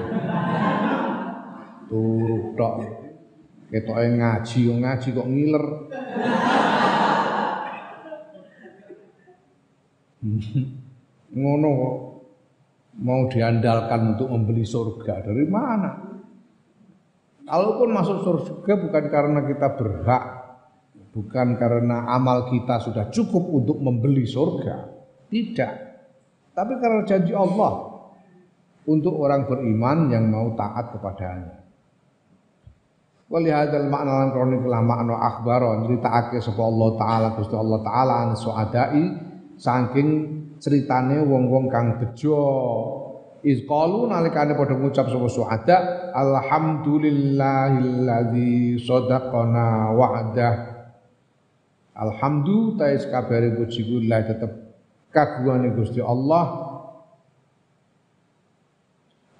Turu tok. Ketoke ngaji, ngaji kok ngiler. Ngono kok mau diandalkan untuk membeli surga dari mana? Kalaupun masuk surga bukan karena kita berhak, bukan karena amal kita sudah cukup untuk membeli surga, tidak. Tapi karena janji Allah untuk orang beriman yang mau taat kepadanya. Wali hadal makna lan kronik lah makna akhbaro nyritakake sapa Allah taala Gusti Allah taala an suadai saking ceritane wong-wong kang bejo iz qalu nalikane padha ngucap sapa suada alhamdulillahilladzi sadaqana wa'dah alhamdu tais kabare puji tetep kagungane Gusti Allah.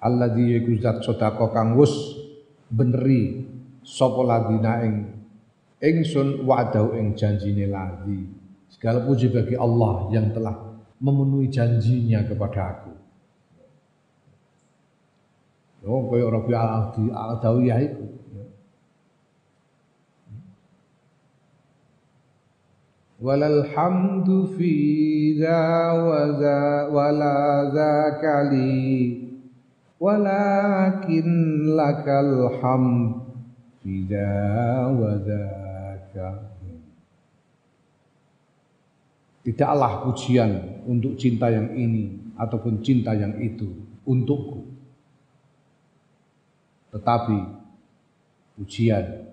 Alladzi iku zat sedekah kang beneri sapa ladina ing ingsun wa'dahu ing janjine ladi segala puji bagi Allah yang telah memenuhi janjinya kepada aku. Oh, kaya Rabi al-Adawiyah itu. Walal hamdu fi za wa za wala zaka li walakin lakal hamd fi za wa zaka Tidaklah pujian untuk cinta yang ini ataupun cinta yang itu untukku. Tetapi pujian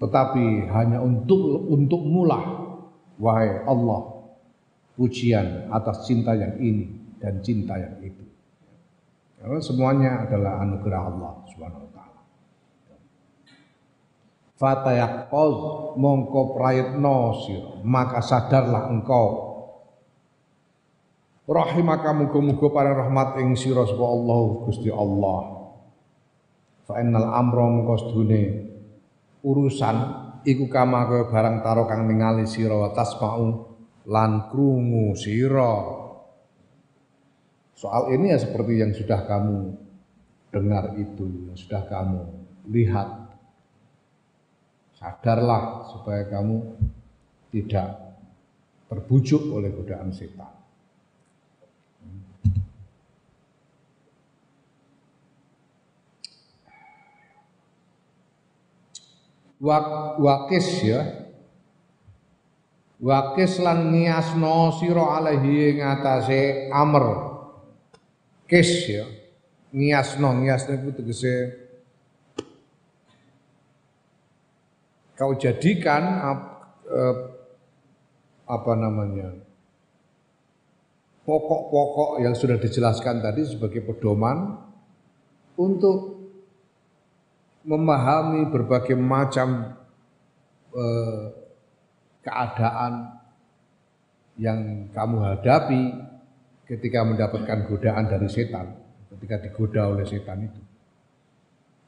tetapi hanya untuk untuk mulah wahai Allah pujian atas cinta yang ini dan cinta yang itu. Karena semuanya adalah anugerah Allah Subhanahu wa taala. Fatayaqoz mongko prayitno maka sadarlah engkau. Rahimaka muga-muga para rahmat ing sira Allah Gusti Allah? Fa innal amra mongko urusan iku kama kaya barang taro kang ningali sira wa tasma'u lan krungu sira. Soal ini ya seperti yang sudah kamu dengar itu, yang sudah kamu lihat. Sadarlah supaya kamu tidak terbujuk oleh godaan setan. Wakis ya Wakis lan ngiasno sira alaihi ing atase amr. Kis ya. Ngiasno, ngiasno itu tegese kau jadikan eh, apa namanya pokok-pokok yang sudah dijelaskan tadi sebagai pedoman untuk memahami berbagai macam eh, keadaan yang kamu hadapi ketika mendapatkan godaan dari setan, ketika digoda oleh setan itu.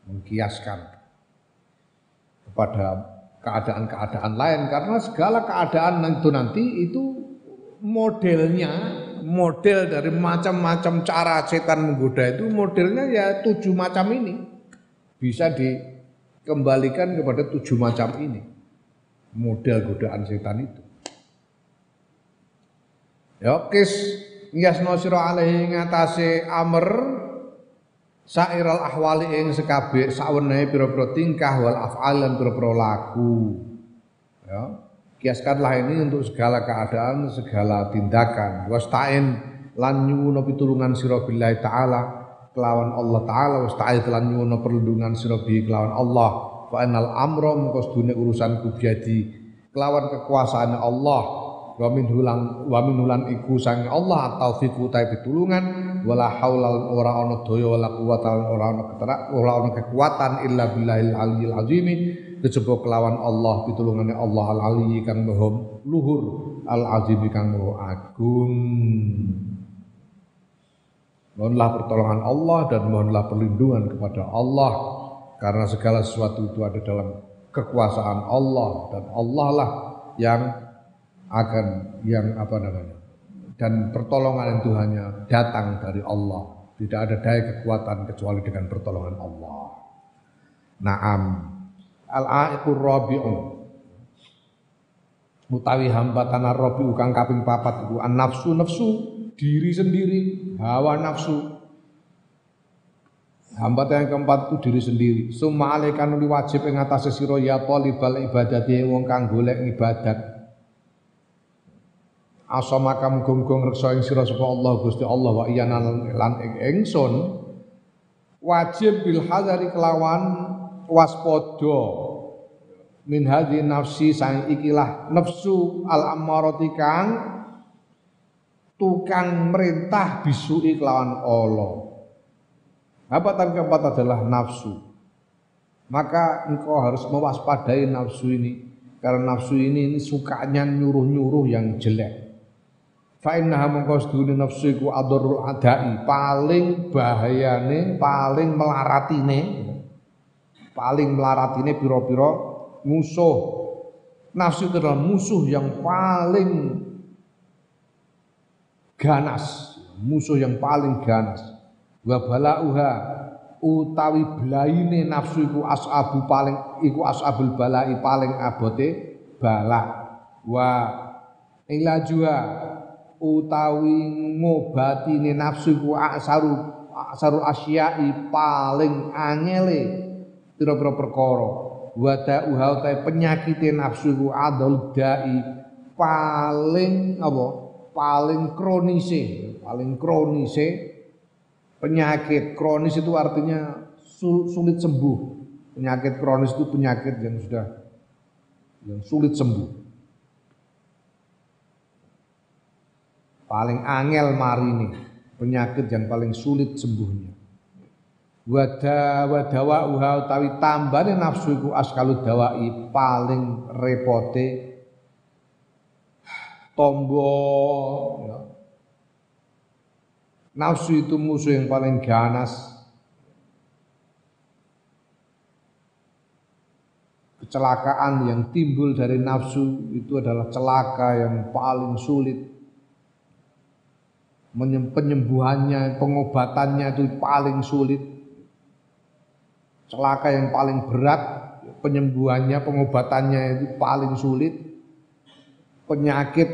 Mengkiaskan kepada keadaan-keadaan lain karena segala keadaan itu nanti itu modelnya model dari macam-macam cara setan menggoda itu modelnya ya tujuh macam ini bisa dikembalikan kepada tujuh macam ini. Model godaan setan itu. Ya kis ngiasno sira alaihi ngatasé amr sairal ahwali ing sekabe sawenehe pira-pira tingkah wal af'al lan pira-pira laku ya kiaskanlah ini untuk segala keadaan segala tindakan. Wastain lan nyuwun pitulungan sira billahi taala kelawan Allah taala wasta'id lan nyuwun perlindungan sira kelawan Allah. Fa innal amra mengko sedune urusan kubiadi kelawan kekuasaan Allah. Wa min hulang wa min hulan iku sang Allah taufiqu ta pitulungan wala haula ora ana daya wala quwata ora ana keterak ora ana kekuatan illa billahil aliyil azim. Kejaba kelawan Allah pitulungane Allah al ali kang luhur al azim kang maha agung Mohonlah pertolongan Allah dan mohonlah perlindungan kepada Allah. Karena segala sesuatu itu ada dalam kekuasaan Allah dan Allah lah yang akan yang apa namanya dan pertolongan itu hanya datang dari Allah. Tidak ada daya kekuatan kecuali dengan pertolongan Allah. Naam. Al-aiqur rabi'un. Utawi hambatan ar-rabi'u kang kaping papat iku an nafsu nafsu diri sendiri, hawa nafsu. Hambatan yang keempat itu diri sendiri. Summa alaikan uli wajib ing atase sira ya talibal ibadati wong kang golek ibadat. Asama kamu gonggong reksa ing sira sapa Allah Gusti Allah wa iyana lan ing ingsun wajib bil hadari kelawan waspada min hadhi nafsi sang ikilah nafsu al ammarati kang tukang merintah bisui kelawan Allah. Hambatan keempat adalah nafsu. Maka engkau harus mewaspadai nafsu ini karena nafsu ini, ini sukanya nyuruh-nyuruh yang jelek. Fa innaha mengko sedune nafsu iku adharul adai, paling bahayane, paling melaratine, paling melaratine pira-pira musuh. Nafsu itu adalah musuh yang paling ganas, musuh yang paling ganas. Wa balauha utawi blaine nafsu iku asabu paling iku asabul balai paling abote bala. Wa ilajuha utawi ngobatine nafsu iku asaru asaru asyai paling angele pira-pira perkara. Wa ta'uha utawi penyakite nafsu iku adol dai paling apa paling kronise, paling kronise penyakit kronis itu artinya sulit sembuh. Penyakit kronis itu penyakit yang sudah yang sulit sembuh. Paling angel mari ini, penyakit yang paling sulit sembuhnya. Wada wadawa uha utawi tambane nafsu iku askalu dawai paling repote tombol. Ya. Nafsu itu musuh yang paling ganas. Kecelakaan yang timbul dari nafsu itu adalah celaka yang paling sulit. Penyembuhannya, pengobatannya itu paling sulit. Celaka yang paling berat, penyembuhannya, pengobatannya itu paling sulit. Penyakit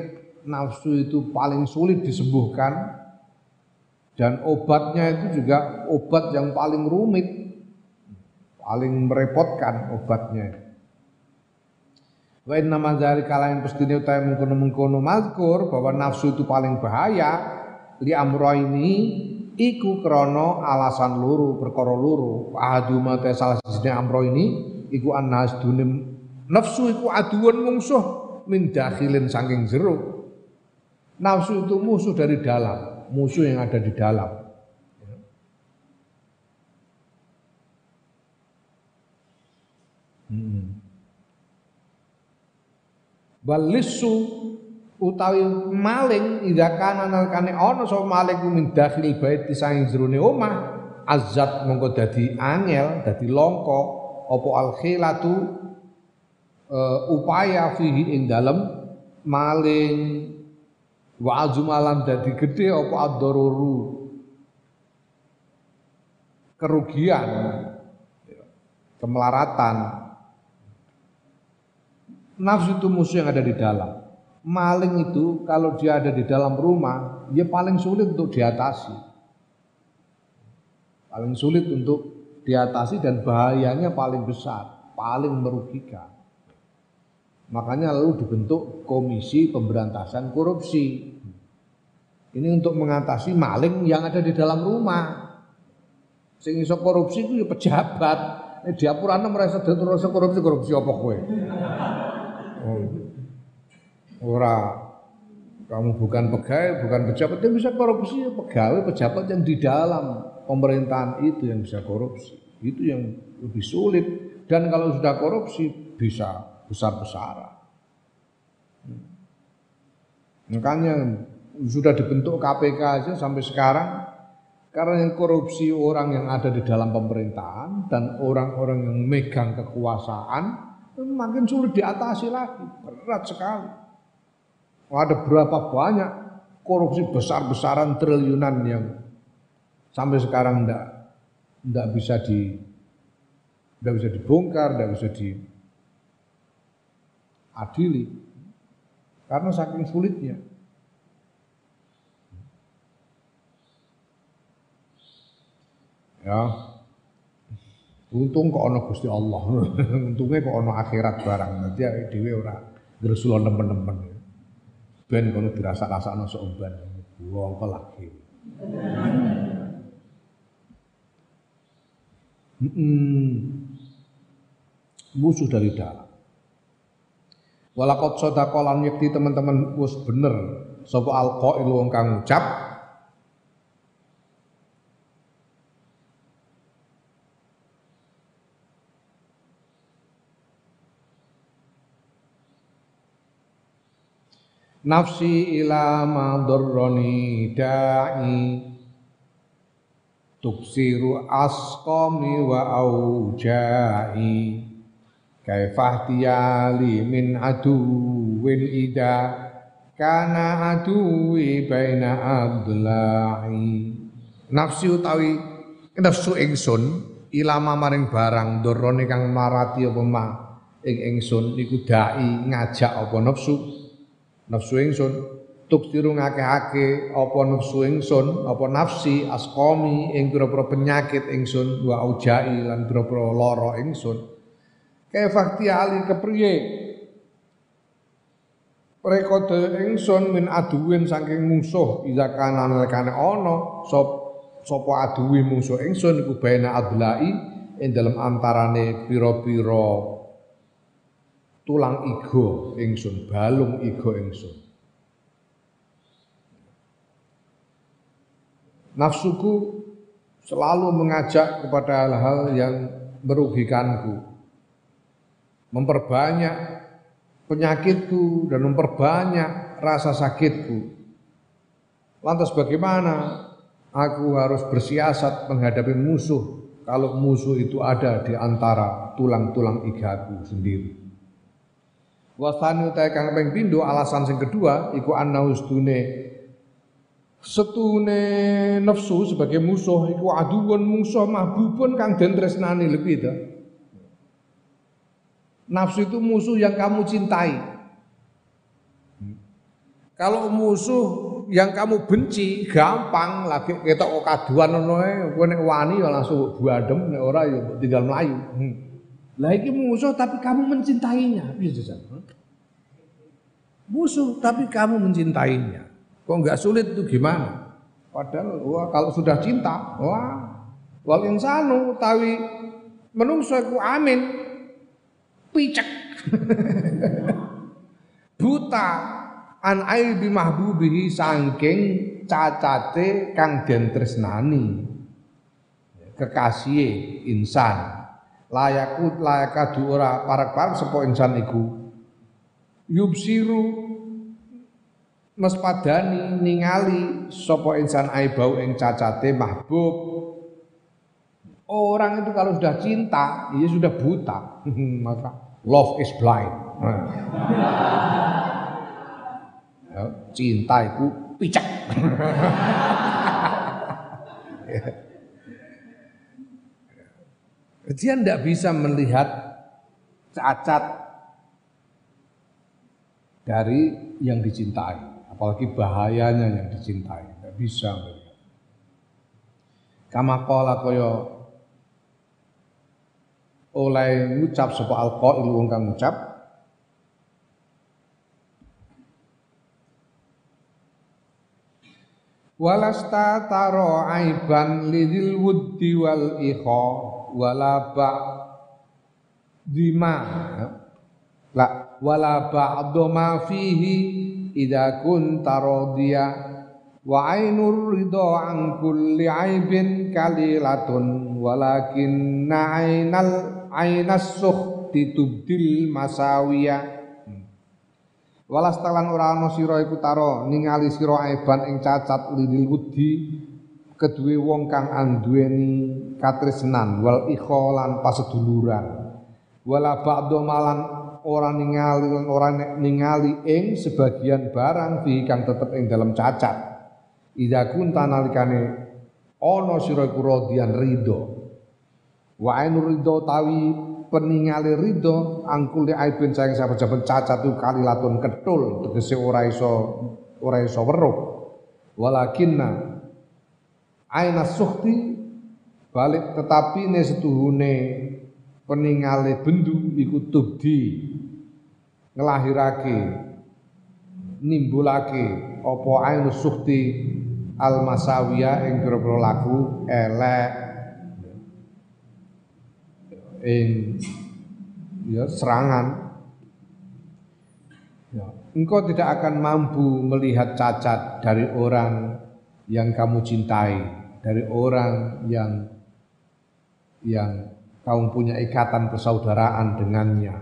nafsu itu paling sulit disembuhkan dan obatnya itu juga obat yang paling rumit, paling merepotkan obatnya. Wa inna ma dzalika lain pestine utahe mengkono-mengkono mazkur bahwa nafsu itu paling bahaya li ini iku krana alasan luru perkara luru ahaduma ta salah siji amro ini iku annas dunim nafsu iku aduan mungsuh min dakhilin saking jero nafsu itu musuh dari dalam musuh yang ada di dalam Hmm. Utawi maling idza kana nalikane ana sapa maling min dakhil bait saing jroning omah azat mongko dadi angel dadi longko apa al khilatu uh, upaya fihi ing dalem maling wa azumalan dadi gede apa ad-daruru kerugian kemelaratan Nafsu itu musuh yang ada di dalam. Maling itu kalau dia ada di dalam rumah, dia paling sulit untuk diatasi. Paling sulit untuk diatasi dan bahayanya paling besar, paling merugikan. Makanya lalu dibentuk Komisi Pemberantasan Korupsi. Ini untuk mengatasi maling yang ada di dalam rumah. Sing iso korupsi itu ya pejabat. Eh diapurane merasa terus korupsi korupsi apa kowe? Oh. Ora kamu bukan pegawai, bukan pejabat yang bisa korupsi, ya pegawai, pejabat yang di dalam pemerintahan itu yang bisa korupsi. Itu yang lebih sulit. Dan kalau sudah korupsi bisa besar-besaran. Hmm. Makanya sudah dibentuk KPK aja sampai sekarang karena yang korupsi orang yang ada di dalam pemerintahan dan orang-orang yang megang kekuasaan makin sulit diatasi lagi, berat sekali. Ada berapa banyak korupsi besar-besaran triliunan yang sampai sekarang tidak tidak bisa di tidak bisa dibongkar, tidak bisa diadili karena saking sulitnya. Ya, Untung kok ana Gusti Allah. Untunge kok ana akhirat barang. Dadi awake dhewe ora gresula nemen-nemen. Ben kono dirasa-rasakno sok umban. Wong lagi. Hmm. Musuh dari dalam. Walakot sodakolan yakti teman-teman wis bener. Sapa alqail wong kang ngucap? Nafsi ila madurrani da'i. Tuksiru asqami wa auja'i kaifah tiyali min aduwin ida kana aduwi baina adla'i nafsi utawi nafsu ingsun ilama maring barang dorone kang marati apa ma? Ing ingsun iku dai ngajak apa nafsu? Nafsu ingsun. Tuksiru ngakeh-akeh apa nafsu ingsun apa nafsi asqami ing pira-pira penyakit ingsun wa aujai lan pira-pira lara ingsun fakti ali kepriye rekodo ingsun min aduwin saking musuh iza kana nalikane ana sop sapa aduwi musuh ingsun iku baina adlai ing dalam antarane pira-pira tulang igo ingsun, balung igo ingsun. Nafsuku selalu mengajak kepada hal-hal yang merugikanku. Memperbanyak penyakitku dan memperbanyak rasa sakitku. Lantas bagaimana aku harus bersiasat menghadapi musuh kalau musuh itu ada di antara tulang-tulang igaku sendiri. Wasani utai kang pindho alasan sing kedua iku anna ustune setune nafsu sebagai musuh iku aduun musuh mahbubun kang den tresnani lebih itu. Nafsu itu musuh yang kamu cintai. Kalau musuh yang kamu benci gampang lagi kita kok kaduan ngono ae kowe nek wani ya langsung buadem nek ora ya tinggal melayu. Hmm. Lah musuh tapi kamu mencintainya. Jajan? musuh tapi kamu mencintainya. Kok nggak sulit itu gimana? Padahal wah kalau sudah cinta, wah wal insanu tawi menungso iku amin picek buta. An aibi mahbubihi sangking cacate kang den tresnani. Kekasih insan. Layakut layakadu ora parak-parak sapa insan iku. Yubsiru mespadani ningali sapa insan aibau ing cacate mahbub. Orang itu kalau sudah cinta dia sudah buta. Maka love is blind. Ya, cinta itu picak dia tidak bisa melihat cacat dari yang dicintai. Apalagi bahayanya yang dicintai. Tidak bisa melihat. Kama qala kaya oleh ngucap sapa alqail wong kang ngucap. Walasta taro aiban lidil wuddi wal ikha wala ba dima. La wala ba'du ma fihi idza kunta radiya wa ainur ridha an kulli aibin kalilatun walakin ainal ainas sukhti tubdil masawiya hmm. Walas talan ora ana sira iku taro ningali sira aiban ing cacat lidil wudi. Kedue wong kang anduweni katresnan wal ikholan paseduluran. Wala ba'do malan orang ningali lan ora ningali ing sebagian barang fi kang tetep ing dalam cacat. Ida kunta nalikane ana sira iku radian ridho wa ainur ridho tawi peningali ridho angkul aibin sayang saben-saben cacat itu kalilatun ketul tegese ora iso ora iso weruh. Walakinna aina sukhti balik tetapi ne setuhune peningale bendu iku tubdi. Ngelahirake nimbulake apa ainu sukti al masawiya ing laku elek ing ya serangan ya, engkau tidak akan mampu melihat cacat dari orang yang kamu cintai dari orang yang yang kamu punya ikatan persaudaraan dengannya.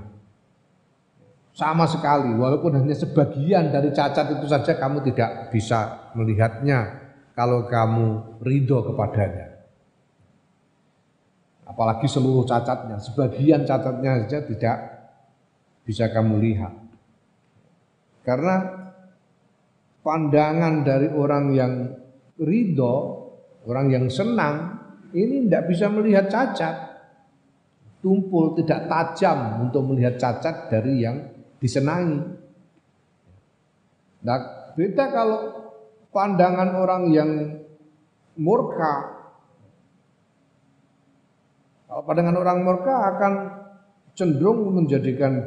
Sama sekali, walaupun hanya sebagian dari cacat itu saja kamu tidak bisa melihatnya kalau kamu ridho kepadanya. Apalagi seluruh cacatnya, sebagian cacatnya saja tidak bisa kamu lihat. Karena pandangan dari orang yang ridho, orang yang senang, ini tidak bisa melihat cacat tumpul, tidak tajam untuk melihat cacat dari yang disenangi. Nah, beda kalau pandangan orang yang murka. Kalau pandangan orang murka akan cenderung menjadikan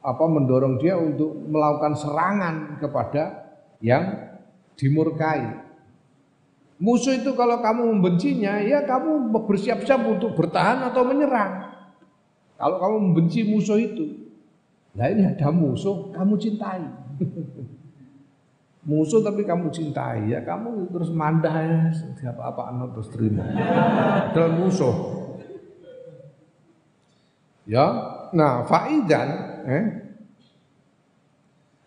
apa mendorong dia untuk melakukan serangan kepada yang dimurkai. Musuh itu kalau kamu membencinya, ya kamu bersiap-siap untuk bertahan atau menyerang. Kalau kamu membenci musuh itu, nah ini ada musuh, kamu cintai. musuh tapi kamu cintai, ya kamu terus mandah ya, siapa apa anak terus terima. Dalam musuh. Ya, nah faidan, eh,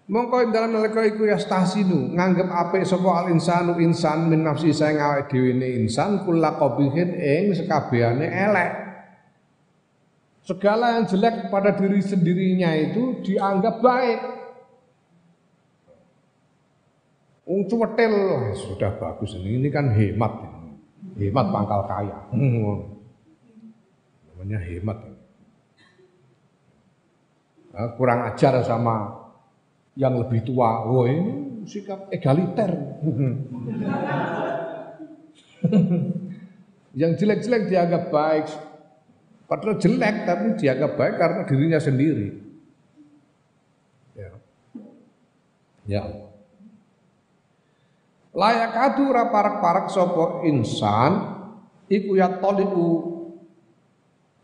Mongko dalam nalika iku ya stasinu nganggep apik sapa al insanu insan min nafsi saya awake dhewe insan kula qabihin ing sekabehane elek. Segala yang jelek pada diri sendirinya itu dianggap baik. Ung cuwetil sudah bagus ini, ini kan hemat. Hemat pangkal kaya. Namanya hemat. Nah, kurang ajar sama yang lebih tua. Oh ini sikap egaliter. yang jelek-jelek dianggap baik, Padahal jelek tapi dianggap baik karena dirinya sendiri. Ya. Ya. Layak adu ora parek-parek sapa insan iku ya toliku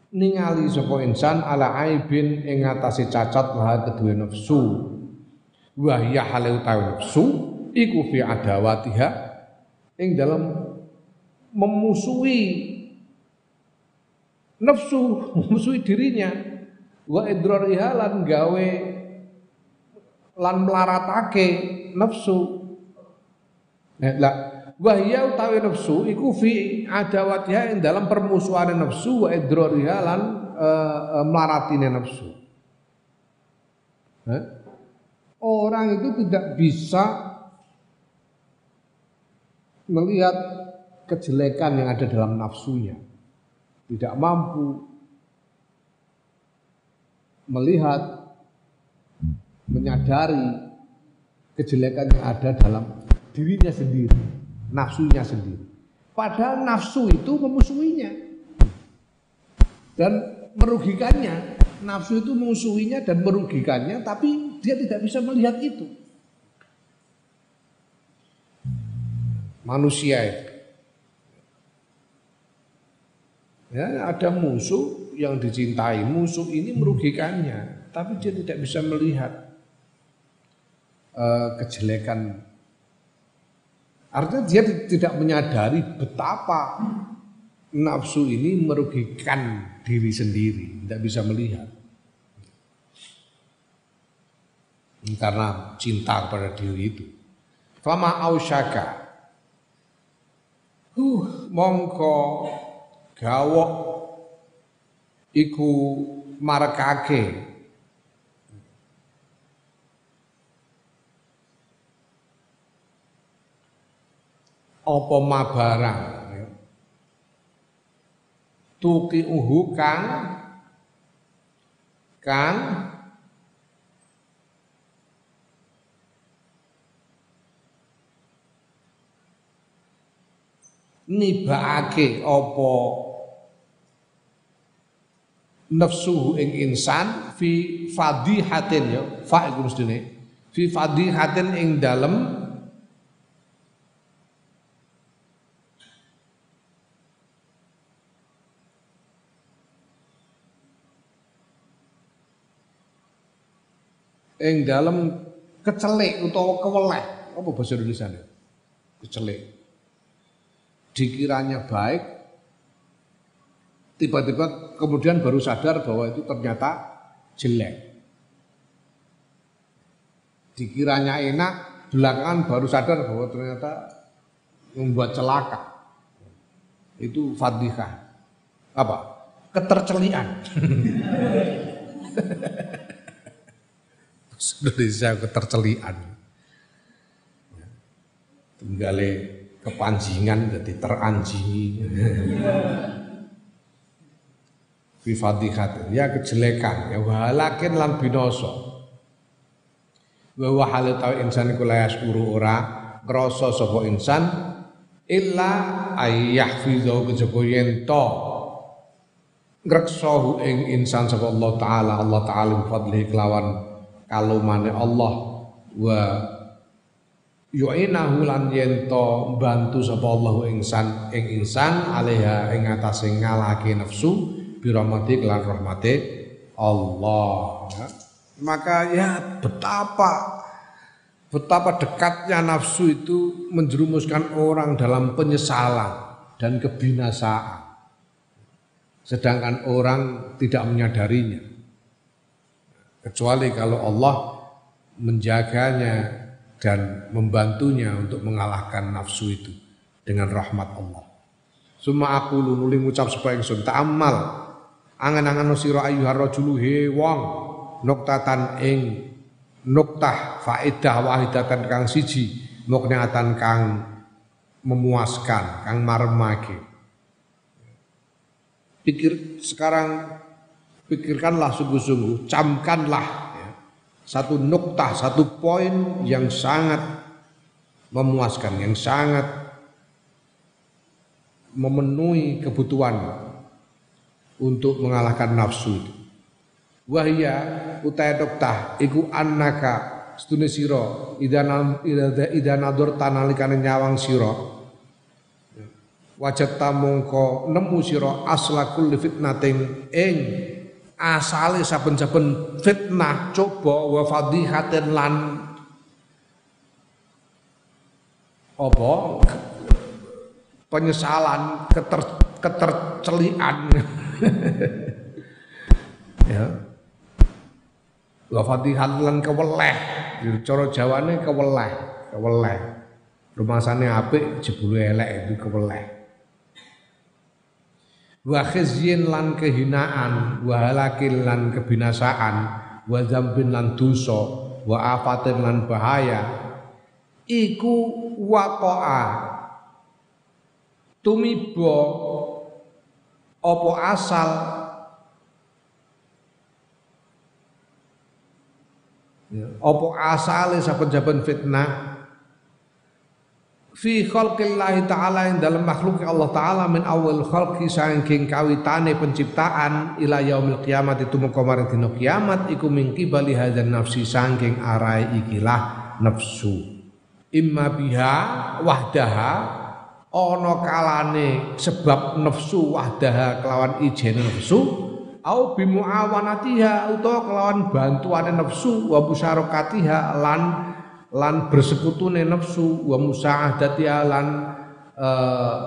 ningali sapa insan ala aibin ing atase cacat wa kedue nafsu. Wa ya utawi nafsu iku fi adawatiha ing dalam memusuhi nafsu, memusuhi dirinya wa idrariha lan gawe lan melaratake nafsu. Nah, lah wahya utawi nafsu iku fi adawatiha ing dalam permusuhan nafsu wa idrariha lan uh, melaratine nafsu. Eh? Orang itu tidak bisa melihat kejelekan yang ada dalam nafsunya. Tidak mampu melihat menyadari kejelekan yang ada dalam dirinya sendiri, nafsunya sendiri. Padahal nafsu itu memusuhinya dan merugikannya. Nafsu itu memusuhinya dan merugikannya, tapi dia tidak bisa melihat itu. Manusia itu. Ya, ada musuh yang dicintai, musuh ini merugikannya, tapi dia tidak bisa melihat uh, kejelekan. Artinya dia tidak menyadari betapa nafsu ini merugikan diri sendiri, tidak bisa melihat. Karena cinta kepada diri itu. Fama ausyaka. Uh, mongko gawok iku marekake apa mabarang? Tuki uhu kang kang nibake apa nafsuhu ing insan fi fadihatin ya. Fa iku mestine. Fi fadihatin ing dalem ing dalem kecelik utawa keweleh. Apa bahasa Indonesia ini kecelik. Dikiranya baik tiba-tiba kemudian baru sadar bahwa itu ternyata jelek. Dikiranya enak belakangan baru sadar bahwa ternyata membuat celaka. Itu fadihah apa? Ketercelian Indonesia ketercelian. Tenggale kepanjingan jadi teranjingi. Fi fadihat ya kejelekan ya walakin lan binoso. Wa wa hal tau insan iku la yaskuru ora ngrasa insan illa ayyahfizu kejaba yen to ngreksahu ing insan sapa Allah taala Allah taala bi fadlihi kelawan kalumane Allah. Wa yu'inahu lan yento bantu sapa Allah insan ing insan alaiha ing atase ngalake nafsu bi rahmati lan rahmate Allah. Ya. maka ya betapa betapa dekatnya nafsu itu menjerumuskan orang dalam penyesalan dan kebinasaan. Sedangkan orang tidak menyadarinya kecuali kalau Allah menjaganya dan membantunya untuk mengalahkan nafsu itu dengan rahmat Allah. Suma aku nuli ngucap supaya ingsun ta'ammal angan-angan sira ayyuhar rajulu he wong nuktatan ing nuktah faedah wahidatan kang siji mukniatan kang memuaskan kang maremake pikir sekarang pikirkanlah sungguh-sungguh, camkanlah ya, satu nuktah, satu poin yang sangat memuaskan, yang sangat memenuhi kebutuhan untuk mengalahkan nafsu itu. Wahya utai nuktah iku annaka sedune sira idana idana tanalikane nyawang sira wajat tamungko nemu sira asla fitnating ing asale saben-saben fitnah coba wa fadhihatin lan apa? Penyesalan keter ketercelian. Ya. Wa fadihan lan keweleh. Cara jawane keweleh keweleh. Rumasane apik jebule elek itu keweleh wa khizyin lan kehinaan wa halakil lan kebinasaan wa zambin lan dosa wa afatin lan bahaya iku waqa'a tumiba apa asal ya. apa asale saben-saben fitnah fi khalqillahi ta'ala ing dalam makhluk Allah taala min awal khalqi saking kawitane penciptaan ila yaumil kiamat itu mengko maring dina kiamat iku mingki bali hadzal nafsi saking arai ikilah nafsu. Imma biha wahdaha ana kalane sebab nafsu wahdaha kelawan ijen nafsu au bimuawanatiha utawa kelawan bantuane nafsu wa musyarakatiha lan lan bersekutune nafsu wa musaadatiha lan uh,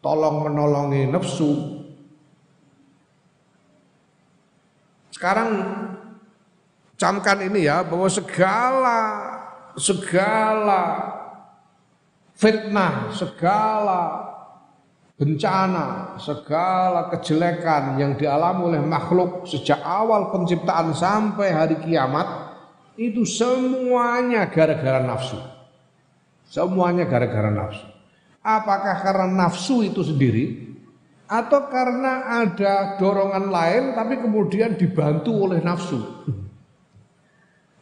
tolong menolongi nafsu. Sekarang camkan ini ya bahwa segala segala fitnah, segala bencana, segala kejelekan yang dialami oleh makhluk sejak awal penciptaan sampai hari kiamat itu semuanya gara-gara nafsu. Semuanya gara-gara nafsu. Apakah karena nafsu itu sendiri atau karena ada dorongan lain tapi kemudian dibantu oleh nafsu?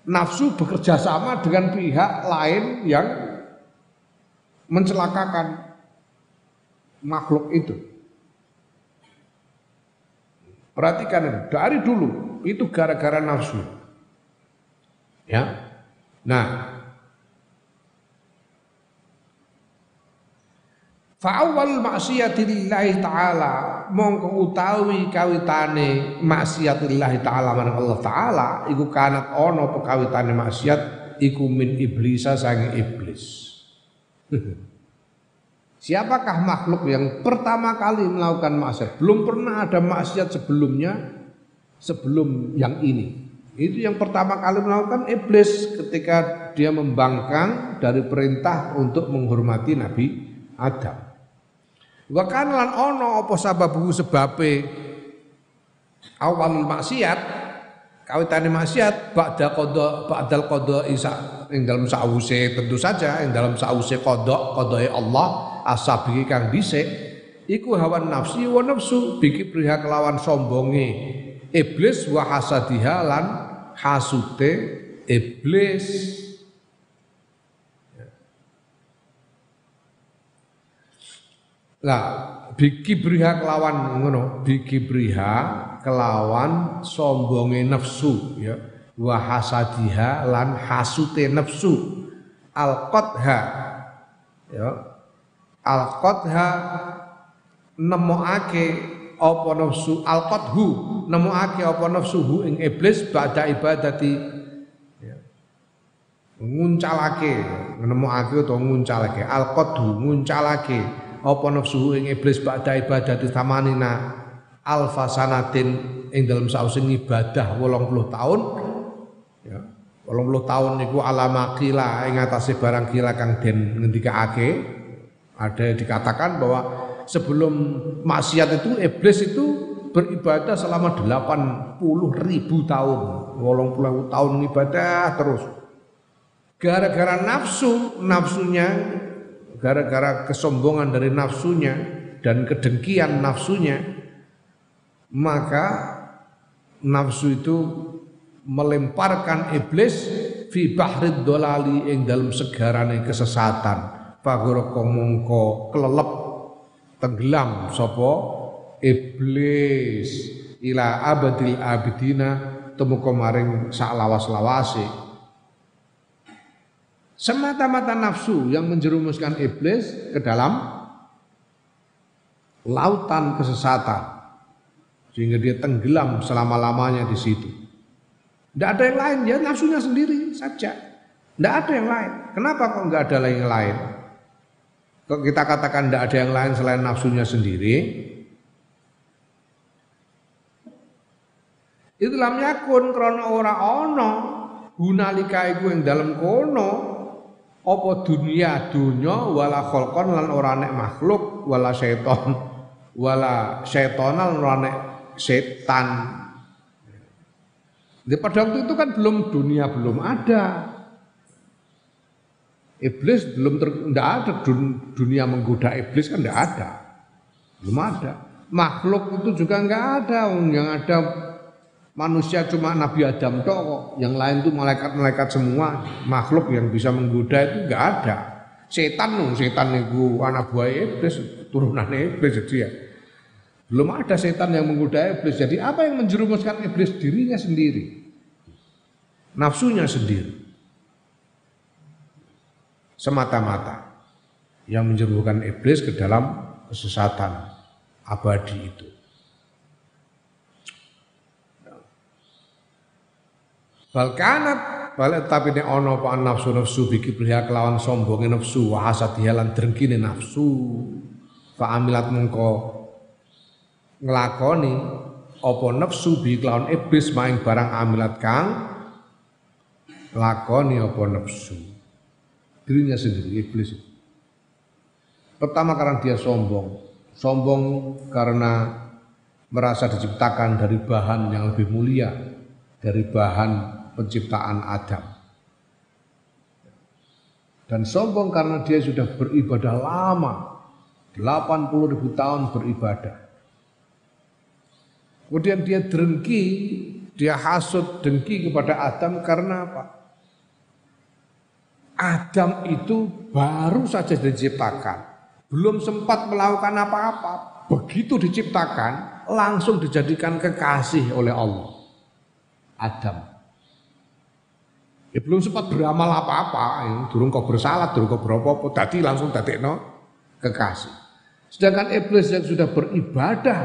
Nafsu bekerja sama dengan pihak lain yang mencelakakan makhluk itu. Perhatikan dari dulu itu gara-gara nafsu. Ya. Nah, Fa'awwal maksiatillahi ta'ala mongko utawi kawitane maksiatillahi ta'ala marang Allah taala iku kanat ana apa kawitane maksiat iku min iblisa sange iblis. Siapakah makhluk yang pertama kali melakukan maksiat? Belum pernah ada maksiat sebelumnya sebelum yang ini. Itu yang pertama kali melakukan iblis ketika dia membangkang dari perintah untuk menghormati Nabi Adam. Wa kana lan ana apa sababu sebabe awal maksiat kawitane maksiat ba'da qada ba'dal qada isa ing dalam sause tentu saja ing dalam sause qada qadae Allah asabi kang dhisik iku hawa nafsi wa nafsu biki priha kelawan sombonge iblis wa hasadiha lan hasute iblis Lah biki briha kelawan ngono, biki briha kelawan sombonge nafsu ya. Wa hasadiha lan hasute nafsu. Al qadha ya. Al qadha nemokake apa nafsu al qadhu nemokake apa nafsuhu ing iblis ba'da ibadati. Ya. nguncalake nemokake utawa nguncalake. Al qadhu nguncalake apa nafsuhu ing iblis ba'da ibadati tamanina alfa sanatin ing dalam sausin ibadah 80 tahun. Ya. 80 tahun niku alama kila ing atase barang kila kang den ngendikake. Ada dikatakan bahwa sebelum maksiat itu iblis itu beribadah selama 80 ribu tahun. 80 tahun ibadah terus. Gara-gara nafsu nafsunya gara-gara kesombongan dari nafsunya dan kedengkian nafsunya maka nafsu itu melemparkan iblis fi bahrid dolali ing dalam segarane kesesatan. Fagoro mongko kelelep tenggelam sopo iblis ila abadil abidina temu kemaring sak lawas-lawase Semata-mata nafsu yang menjerumuskan iblis ke dalam lautan kesesatan sehingga dia tenggelam selama-lamanya di situ. Tidak ada yang lain, ya nafsunya sendiri saja. Tidak ada yang lain. Kenapa kok nggak ada yang lain? Kok kita katakan tidak ada yang lain selain nafsunya sendiri? Itu lam yakun krono ora ono hunalika iku ing dalem kono apa dunia dunya wala khalqan lan ora nek makhluk wala seton wala setonal ora nek setan di pada waktu itu kan belum dunia belum ada. Iblis belum tidak ada dunia menggoda iblis kan tidak ada, belum ada. Makhluk itu juga nggak ada, yang ada manusia cuma Nabi Adam toh. Yang lain tuh malaikat-malaikat semua, makhluk yang bisa menggoda itu nggak ada. Setan loh, setan itu anak buah iblis, turunan iblis jadi ya. Belum ada setan yang menggoda iblis. Jadi apa yang menjerumuskan iblis dirinya sendiri? nafsunya sendiri. Semata-mata. Yang menjerumuskan iblis ke dalam kesesatan abadi itu. Balkanat balik tapi nek ono apa nafsu nafsu biki pria kelawan sombongnya nafsu wa hasadiha lan drengkine nafsu. Fa amilat mengko nglakoni apa nafsu bi kelawan iblis maing barang amilat kang lakoni apa nafsu dirinya sendiri iblis. Pertama karena dia sombong. Sombong karena merasa diciptakan dari bahan yang lebih mulia dari bahan penciptaan Adam. Dan sombong karena dia sudah beribadah lama 80 ribu tahun beribadah. Kemudian dia drengki dia hasut dengki kepada Adam karena apa? Adam itu baru saja diciptakan, belum sempat melakukan apa-apa. Begitu diciptakan, langsung dijadikan kekasih oleh Allah. Adam. Ya, belum sempat beramal apa-apa, ya, durung kau bersalah, durung kau beropo tadi langsung tadi no kekasih. Sedangkan iblis yang sudah beribadah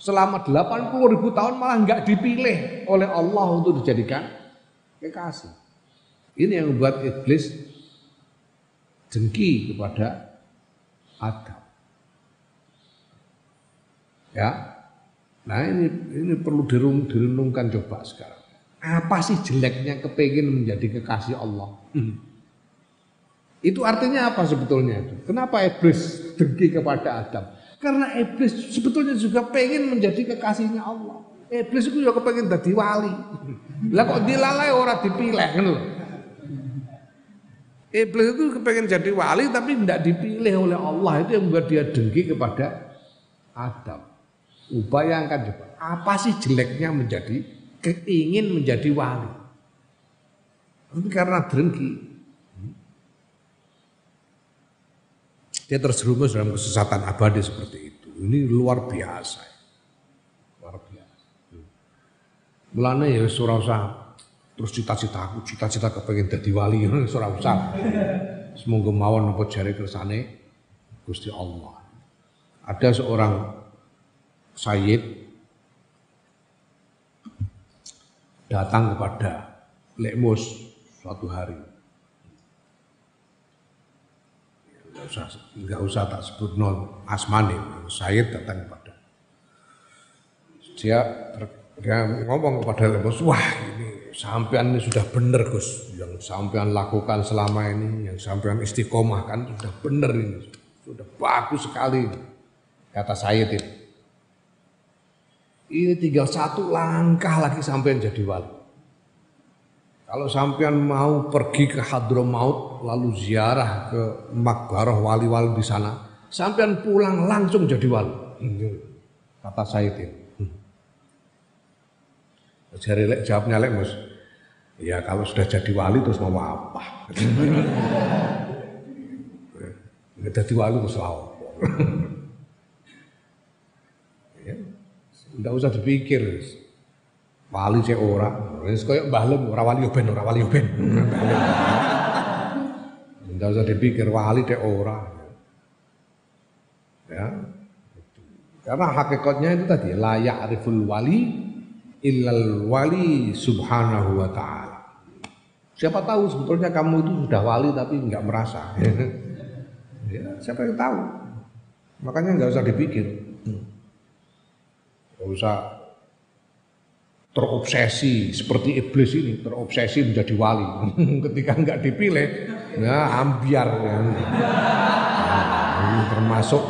selama 80 ribu tahun malah nggak dipilih oleh Allah untuk dijadikan kekasih. Ini yang membuat iblis dengki kepada Adam. Ya, nah ini ini perlu direnungkan coba sekarang. Apa sih jeleknya kepingin menjadi kekasih Allah? Hmm. Itu artinya apa sebetulnya itu? Kenapa iblis dengki kepada Adam? Karena iblis sebetulnya juga pengen menjadi kekasihnya Allah. Iblis itu juga pengen jadi wali. Lah kok dilalai orang dipilih kan loh. Iblis itu kepengen jadi wali tapi tidak dipilih oleh Allah itu yang membuat dia dengki kepada Adam. Ubayangkan coba, apa sih jeleknya menjadi keingin menjadi wali? Tapi karena dengki. Dia terjerumus dalam kesesatan abadi seperti itu. Ini luar biasa. Luar biasa. Mulanya ya surah terus cita-cita aku cita-cita kepengen jadi wali ora usah. Semoga mawon apa jari kersane? Gusti Allah. Ada seorang sayyid datang kepada Lekmus suatu hari. Nggak usah nggak usah tak sebut non asmani sayyid datang kepada. Dia, dia ngomong kepada Lekmus wah ini sampean ini sudah benar Gus. Yang sampean lakukan selama ini yang sampean istiqomah kan sudah benar ini. Sudah bagus sekali kata saya itu ini tinggal satu langkah lagi sampean jadi wali. Kalau sampean mau pergi ke Hadramaut lalu ziarah ke makbarah wali-wali di sana sampean pulang langsung jadi wali. Kata saya itu Jari lek jawabnya lek mus. Ya kalau sudah jadi wali terus mau apa? Nggak jadi wali terus apa? ya, enggak usah dipikir. Wali cek ora. Wis koyo Mbah Lem ora wali ben ora wali ben. Tidak usah dipikir wali dek ora. Ya. Karena hakikatnya itu tadi layak ariful wali illal wali subhanahu wa ta'ala. Siapa tahu sebetulnya kamu itu sudah wali tapi nggak merasa. ya, siapa yang tahu? Makanya nggak usah dipikir. Nggak usah terobsesi seperti iblis ini terobsesi menjadi wali ketika nggak dipilih ya ambiar ya. Nah, termasuk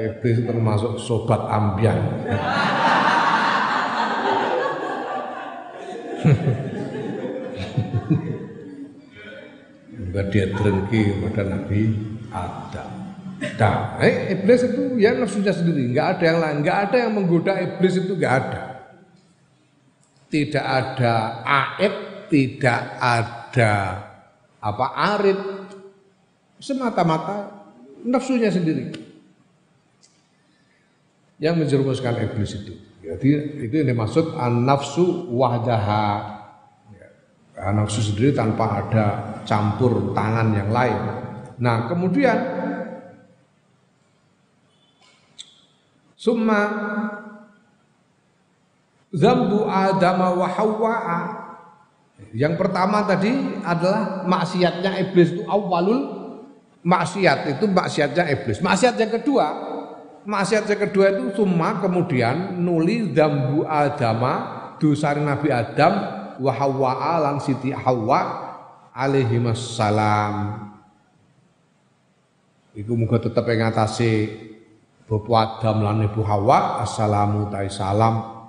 iblis termasuk sobat ambiar Enggak dia terengki pada Nabi Adam. Nah, eh, iblis itu ya nafsunya sendiri, enggak ada yang lain, enggak ada yang menggoda iblis itu enggak ada. Tidak ada aib, tidak ada apa arid, semata-mata nafsunya sendiri yang menjerumuskan iblis itu. Jadi itu yang dimaksud an-nafsu wahdaha. Ya, nafsu sendiri tanpa ada campur tangan yang lain. Nah, kemudian summa zambu adama wa hawwa'a. Yang pertama tadi adalah maksiatnya iblis itu awalul maksiat itu maksiatnya iblis. Maksiat yang kedua maksiat yang kedua itu summa kemudian nuli zambu adama dosa Nabi Adam wa Hawa alang Siti Hawa alaihi salam iku muga tetep ing atase Bapak Adam lan Ibu Hawa assalamu ta salam.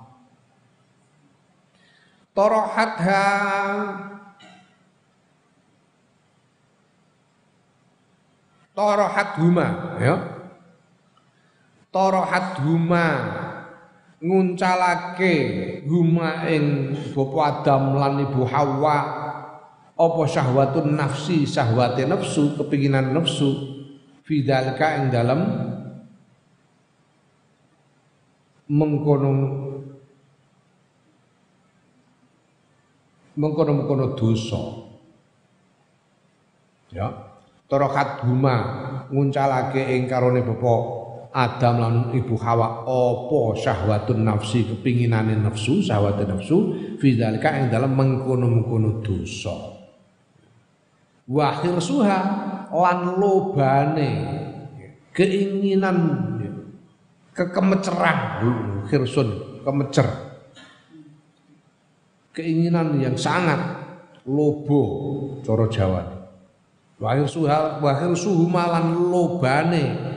Torohatha. Torohat huma ya torohat huma nguncalake huma ing bapa Adam lan ibu Hawa. Apa syahwatun nafsi syahwate nafsu kepinginan nafsu fidalka ing dalam mengkono mengkono-mengkono dosa. Ya torokat huma nguncalake ing karone bapa Adam lan ibu Hawa apa syahwatun nafsi kepinginane nafsu syahwatun nafsu fidzalika yang dalam mengkono-mengkono dosa. Wa suha lan lobane keinginan kekemeceran khirsun kemecer. Keinginan yang sangat lobo cara Jawa. Wa suha wa suhu malan lobane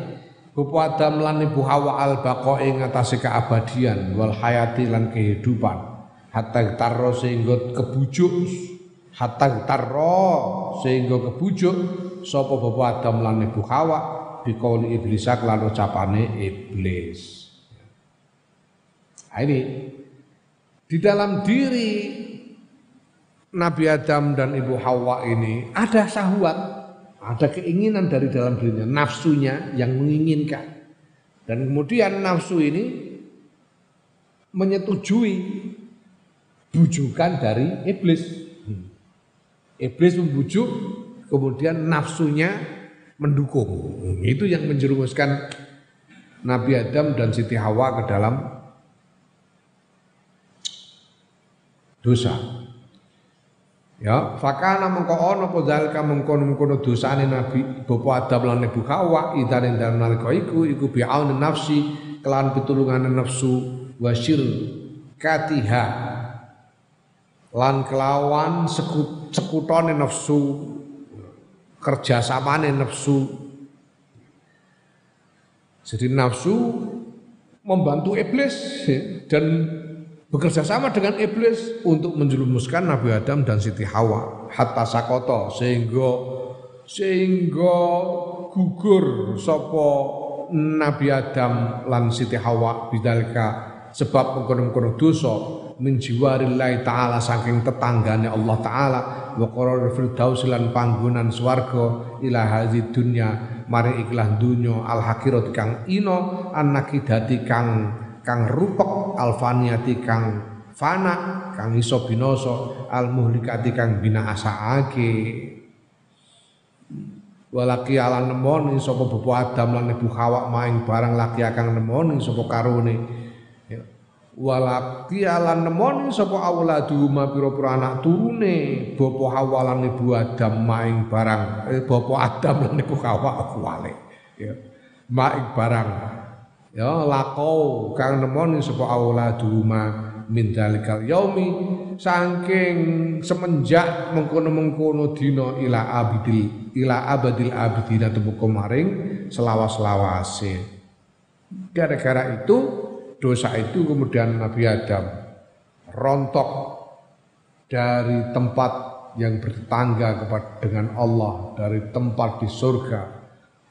Bapak Adam lan Ibu Hawa al baqo ing atase keabadian wal hayati lan kehidupan. Hatta tarro sehingga kebujuk. Hatta tarro sehingga kebujuk. Sapa Bapak Adam lan Ibu Hawa bikauli iblis lan ucapane iblis. Nah, ini di dalam diri Nabi Adam dan Ibu Hawa ini ada syahwat ada keinginan dari dalam dirinya, nafsunya yang menginginkan. Dan kemudian nafsu ini menyetujui bujukan dari iblis. Iblis membujuk, kemudian nafsunya mendukung. Itu yang menjerumuskan Nabi Adam dan Siti Hawa ke dalam dosa. Ya, fakana mengko ana apa zalika mengkono-mengkono dosane Nabi Bapa Adam lan Ibu Hawa idan ing dalem nalika iku iku bi'aun nafsi kelan pitulungane nafsu wasyir katiha lan kelawan sekut, sekutone nafsu kerjasamane nafsu. Jadi nafsu membantu iblis dan bekerja sama dengan iblis untuk menjerumuskan Nabi Adam dan Siti Hawa. Hatta sakoto sehingga sehingga gugur sopo Nabi Adam lan Siti Hawa bidalika sebab mengkono-mengkono dosa min jiwarillahi taala saking tetanggane Allah taala. Wa qarar firdaus lan panggonan swarga ila hadzi dunya mari ikhlas dunya al hakirat kang ino annakidati kang kang rupek alfaniati kang fana kang iso binoso al muhlikati kang asaake walaki ala nemoni sapa bapa Adam lan ibu Hawa maing barang laki akang nemoni sapa karone ya. walaki ala nemoni sapa awladu ma pira-pira anak turune. Bapa Hawa lan ibu Adam maing barang eh, Adam lan ibu Hawa kuwale ya. Maing barang ya lakau kang nemoni sapa ma min dalikal yaumi saking semenjak mengkono-mengkono dina ila abidil ila abadil abidina temuko maring selawas-lawase. Gara-gara itu dosa itu kemudian Nabi Adam rontok dari tempat yang bertetangga kepada dengan Allah dari tempat di surga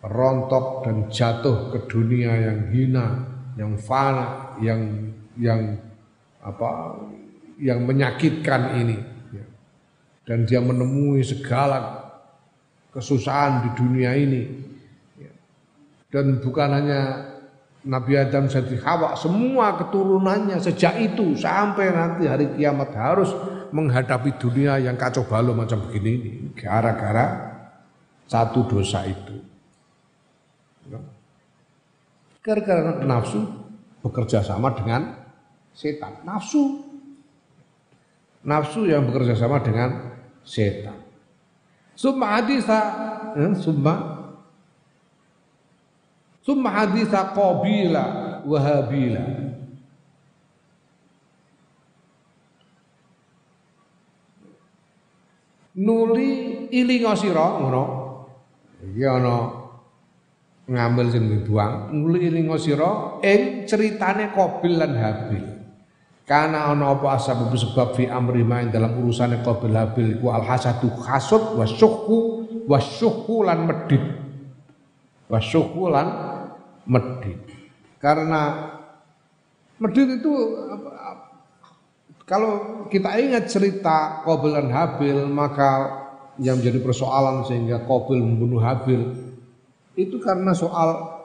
rontok dan jatuh ke dunia yang hina yang fana yang yang apa yang menyakitkan ini ya. dan dia menemui segala kesusahan di dunia ini ya. dan bukan hanya Nabi Adam jadi Hawa semua keturunannya sejak itu sampai nanti hari kiamat harus menghadapi dunia yang kacau balau macam begini ini gara-gara satu dosa itu. Gara-gara nafsu bekerja sama dengan setan, nafsu. Nafsu yang bekerja sama dengan setan. Summa hadisa, eh, summa summa hadisa qabila wa habila. Nuli ilinga sira ngono. Iki ana ngambil sing dibuang, nuli ilinga sira ing ceritane Qabil lan Habil. Karena ana apa asbab sebab fi amri main dalam urusan Qabil Habil iku al hasadu hasud wa syukhu wa syukhu lan medit. Wa syukhu lan medit. Karena medit itu kalau kita ingat cerita Qabil dan Habil maka yang menjadi persoalan sehingga Qabil membunuh Habil itu karena soal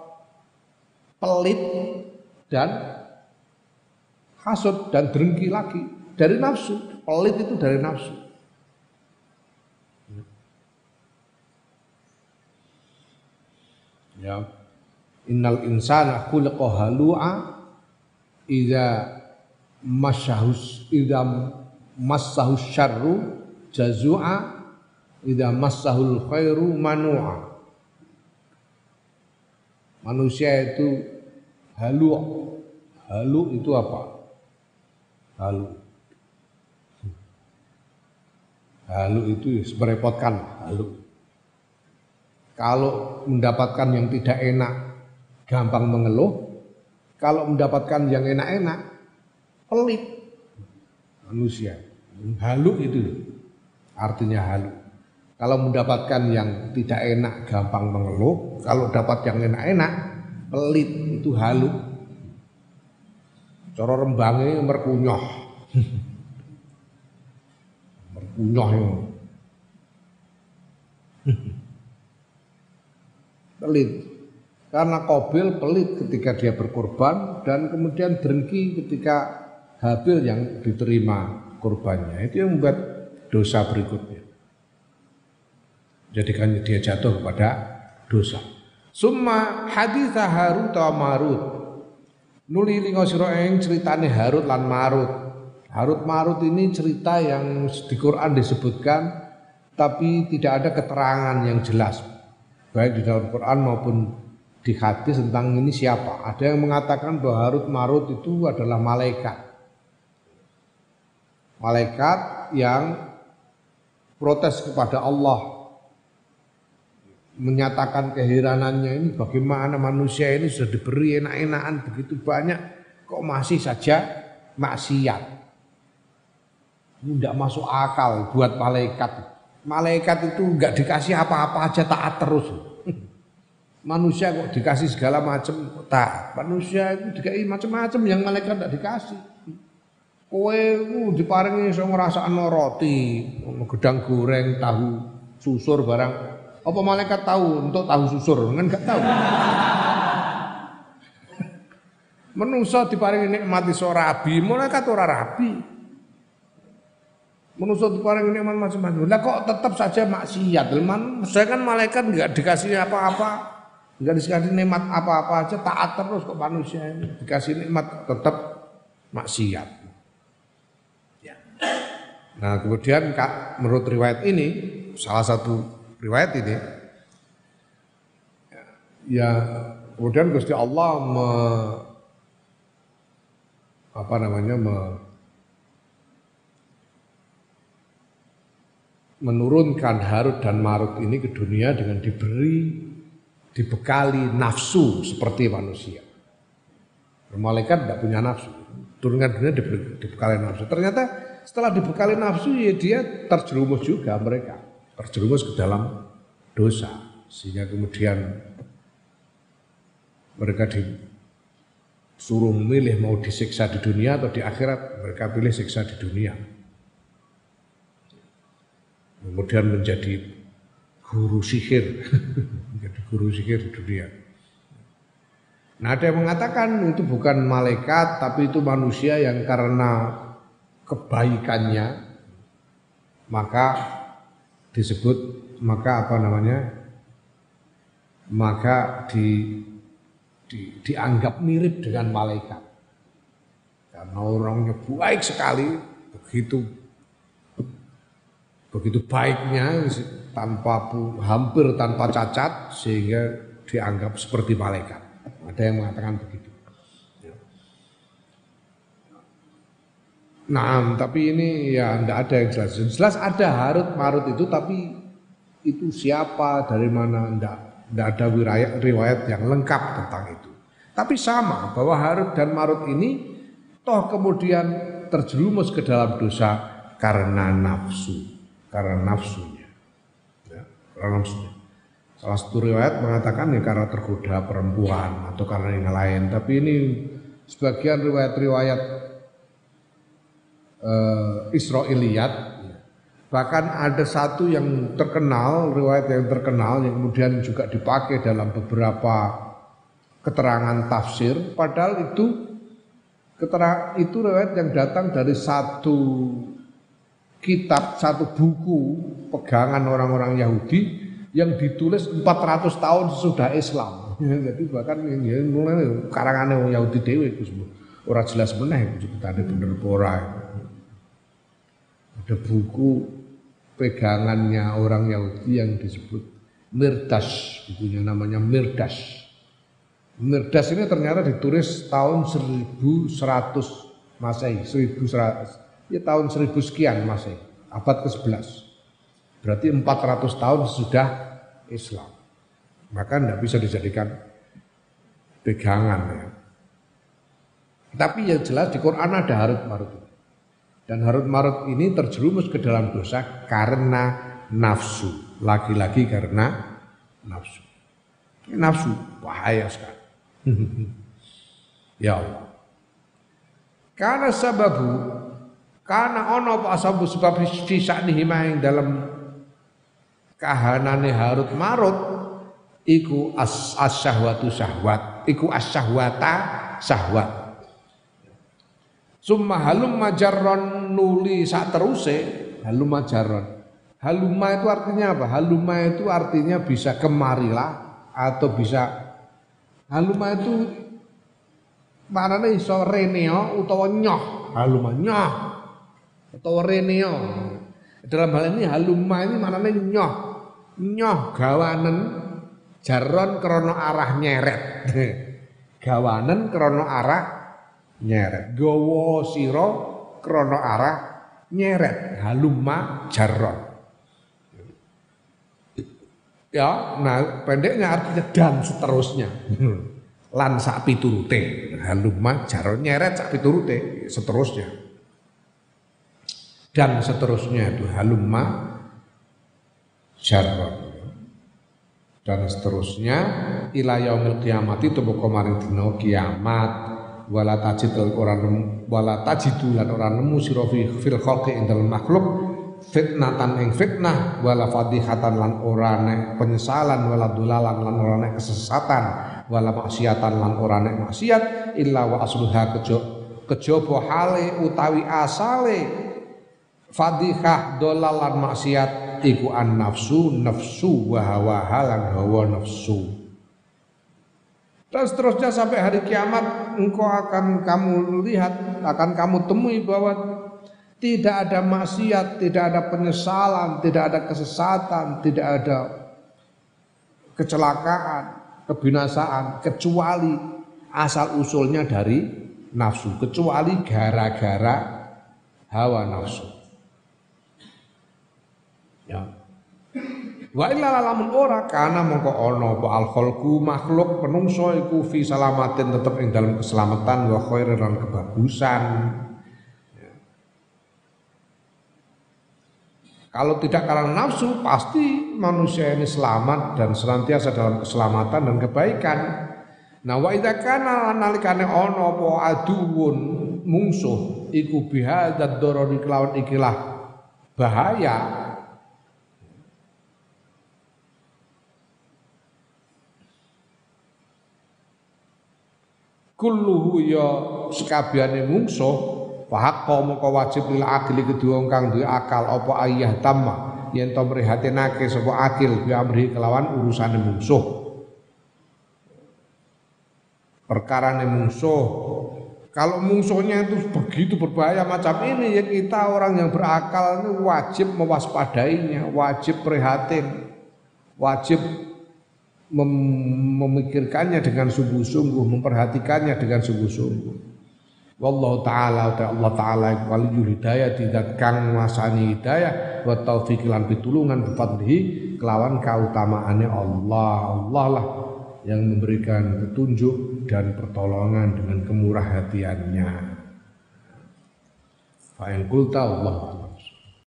pelit dan hasut dan dengki lagi dari nafsu. Pelit itu dari nafsu. Ya. Innal insana khuliqa halu'a idza masyahus idza massahus syarru jazua idza massahul khairu manu'a. Manusia itu halu. Halu itu apa? halu. Halu itu merepotkan, halu. Kalau mendapatkan yang tidak enak, gampang mengeluh. Kalau mendapatkan yang enak-enak, pelit. Manusia. Halu itu artinya halu. Kalau mendapatkan yang tidak enak, gampang mengeluh. Kalau dapat yang enak-enak, pelit itu halu. Cara rembange merkunyoh. merkunyoh itu. pelit. Karena Kobil pelit ketika dia berkorban dan kemudian dengki ketika Habil yang diterima korbannya. Itu yang membuat dosa berikutnya. Jadikan dia jatuh kepada dosa. Summa haditha Harut wa Marut Nuli lingo sira ing ceritane Harut lan Marut. Harut Marut ini cerita yang di Quran disebutkan tapi tidak ada keterangan yang jelas baik di dalam Quran maupun di hadis tentang ini siapa. Ada yang mengatakan bahwa Harut Marut itu adalah malaikat. Malaikat yang protes kepada Allah menyatakan keheranannya ini bagaimana manusia ini sudah diberi enak-enakan begitu banyak kok masih saja maksiat. Ini tidak masuk akal buat malaikat. Malaikat itu nggak dikasih apa-apa aja taat terus. Manusia kok dikasih segala macam tak. Manusia itu dikasih macam-macam yang malaikat tidak dikasih. Kowe uh, diparingi iso ngrasakno roti, gedang goreng, tahu, susur barang apa malaikat tahu untuk tahu susur? Kan enggak tahu. Menusa diparingi nikmat iso rabi, malaikat ora rabi. Manusia diparing nikmat macam-macam. Lah kok tetap saja maksiat? Man, saya kan malaikat nggak dikasih apa-apa, nggak dikasih nikmat apa-apa aja taat terus kok manusia ini dikasih nikmat tetap maksiat. Ya. Nah kemudian kak, menurut riwayat ini salah satu riwayat ini ya kemudian Gusti Allah me, apa namanya me, menurunkan Harut dan Marut ini ke dunia dengan diberi dibekali nafsu seperti manusia. Malaikat tidak punya nafsu, turunkan dunia dibekali nafsu. Ternyata setelah dibekali nafsu ya dia terjerumus juga mereka, terjerumus ke dalam dosa sehingga kemudian mereka disuruh memilih mau disiksa di dunia atau di akhirat mereka pilih siksa di dunia. Kemudian menjadi guru sihir menjadi guru sihir di dunia. Nah ada yang mengatakan itu bukan malaikat tapi itu manusia yang karena kebaikannya maka disebut maka apa namanya maka di di, dianggap mirip dengan malaikat. Karena orangnya baik sekali, begitu begitu baiknya tanpa hampir tanpa cacat sehingga dianggap seperti malaikat. Ada yang mengatakan begitu. Nah, tapi ini ya tidak ada yang jelas. Jelas ada Harut Marut itu, tapi itu siapa, dari mana, tidak tidak ada riwayat yang lengkap tentang itu. Tapi sama bahwa Harut dan Marut ini toh kemudian terjerumus ke dalam dosa karena nafsu, karena nafsunya. Ya, karena nafsunya. Salah satu riwayat mengatakan ya karena tergoda perempuan atau karena yang lain. Tapi ini sebagian riwayat-riwayat uh, Israiliyat Bahkan ada satu yang terkenal, riwayat yang terkenal yang kemudian juga dipakai dalam beberapa keterangan tafsir, padahal itu keterangan itu riwayat yang datang dari satu kitab, satu buku pegangan orang-orang Yahudi yang ditulis 400 tahun sesudah Islam. Jadi bahkan mulai karangan orang Yahudi dewe itu orang jelas meneh ada bener pora. Ada buku pegangannya orang Yahudi yang disebut Mirdas, bukunya namanya Mirdas. Mirdas ini ternyata ditulis tahun 1100 Masehi, 1100 ya tahun 1000 sekian Masehi, abad ke-11. Berarti 400 tahun sudah Islam. Maka tidak bisa dijadikan pegangan ya. Tapi yang jelas di Quran ada harut marut. Dan Harut Marut ini terjerumus ke dalam dosa karena nafsu. Lagi-lagi karena nafsu. Nafsu bahaya sekali. ya Allah. Karena sababu karena ono apa sababu sebab saknihi yang dalam kahanane Harut Marut iku as, as syahwatu syahwat iku as syahwata syahwat Summa halum majarron nuli saat teruse halum majarron. Haluma itu artinya apa? Haluma itu artinya bisa kemarilah atau bisa haluma itu maknanya iso reneo utawa nyoh. Haluma nyoh utawa reneo. Dalam hal ini haluma ini maknanya nyoh. Nyoh gawanen jaron krono arah nyeret. Gawanen krono arah nyeret. Gowo siro krono arah nyeret haluma jarron ya nah pendeknya artinya dan seterusnya. Lan sak piturute haluma jarron nyeret sak piturute seterusnya. Dan seterusnya itu haluma jarron dan seterusnya ila yaumil kiamat itu maring dina kiamat wala tajid ora nemu wala tajidu lan ora nemu sira fil khalqi ing makhluk fitnatan ing fitnah wala fadihatan lan ora nek penyesalan wala dulalan lan ora nek kesesatan wala maksiatan lan ora nek maksiat illa wa asluha kejo kejaba hale utawi asale. Fadihah dolalan maksiat iku an nafsu nafsu wa hawa halan hawa nafsu dan seterusnya sampai hari kiamat engkau akan kamu lihat akan kamu temui bahwa tidak ada maksiat, tidak ada penyesalan, tidak ada kesesatan, tidak ada kecelakaan, kebinasaan kecuali asal usulnya dari nafsu, kecuali gara-gara hawa nafsu. Ya. Wa illa lamun ora kana mongko ana apa al khalqu makhluk penungso iku fi salamatin tetep ing dalam keselamatan wa khairan kebagusan. Ya. Kalau tidak karena nafsu, pasti manusia ini selamat dan senantiasa dalam keselamatan dan kebaikan. Nah, wa idza kana nalikane ana apa aduun mungsuh iku bihadzat darari kelawan ikilah bahaya kulluhu ya sekabehane mungsuh fahaqqa moko wajib lil akli kedua kang duwe akal apa ayah tamma yen to mrihatinake sapa akil bi amri kelawan urusane mungsuh. Perkara mungsuh kalau mungsuhnya itu begitu berbahaya macam ini ya kita orang yang berakal ini wajib mewaspadainya wajib prihatin wajib mem memikirkannya dengan sungguh-sungguh, memperhatikannya dengan sungguh-sungguh. Wallahu taala ta Allah taala waliyul hidayah tidak kang masani hidayah wa taufiq lan pitulungan bifadlihi kelawan kautamaannya Allah. Allah lah yang memberikan petunjuk dan pertolongan dengan kemurah hatiannya. Fa in qulta Allah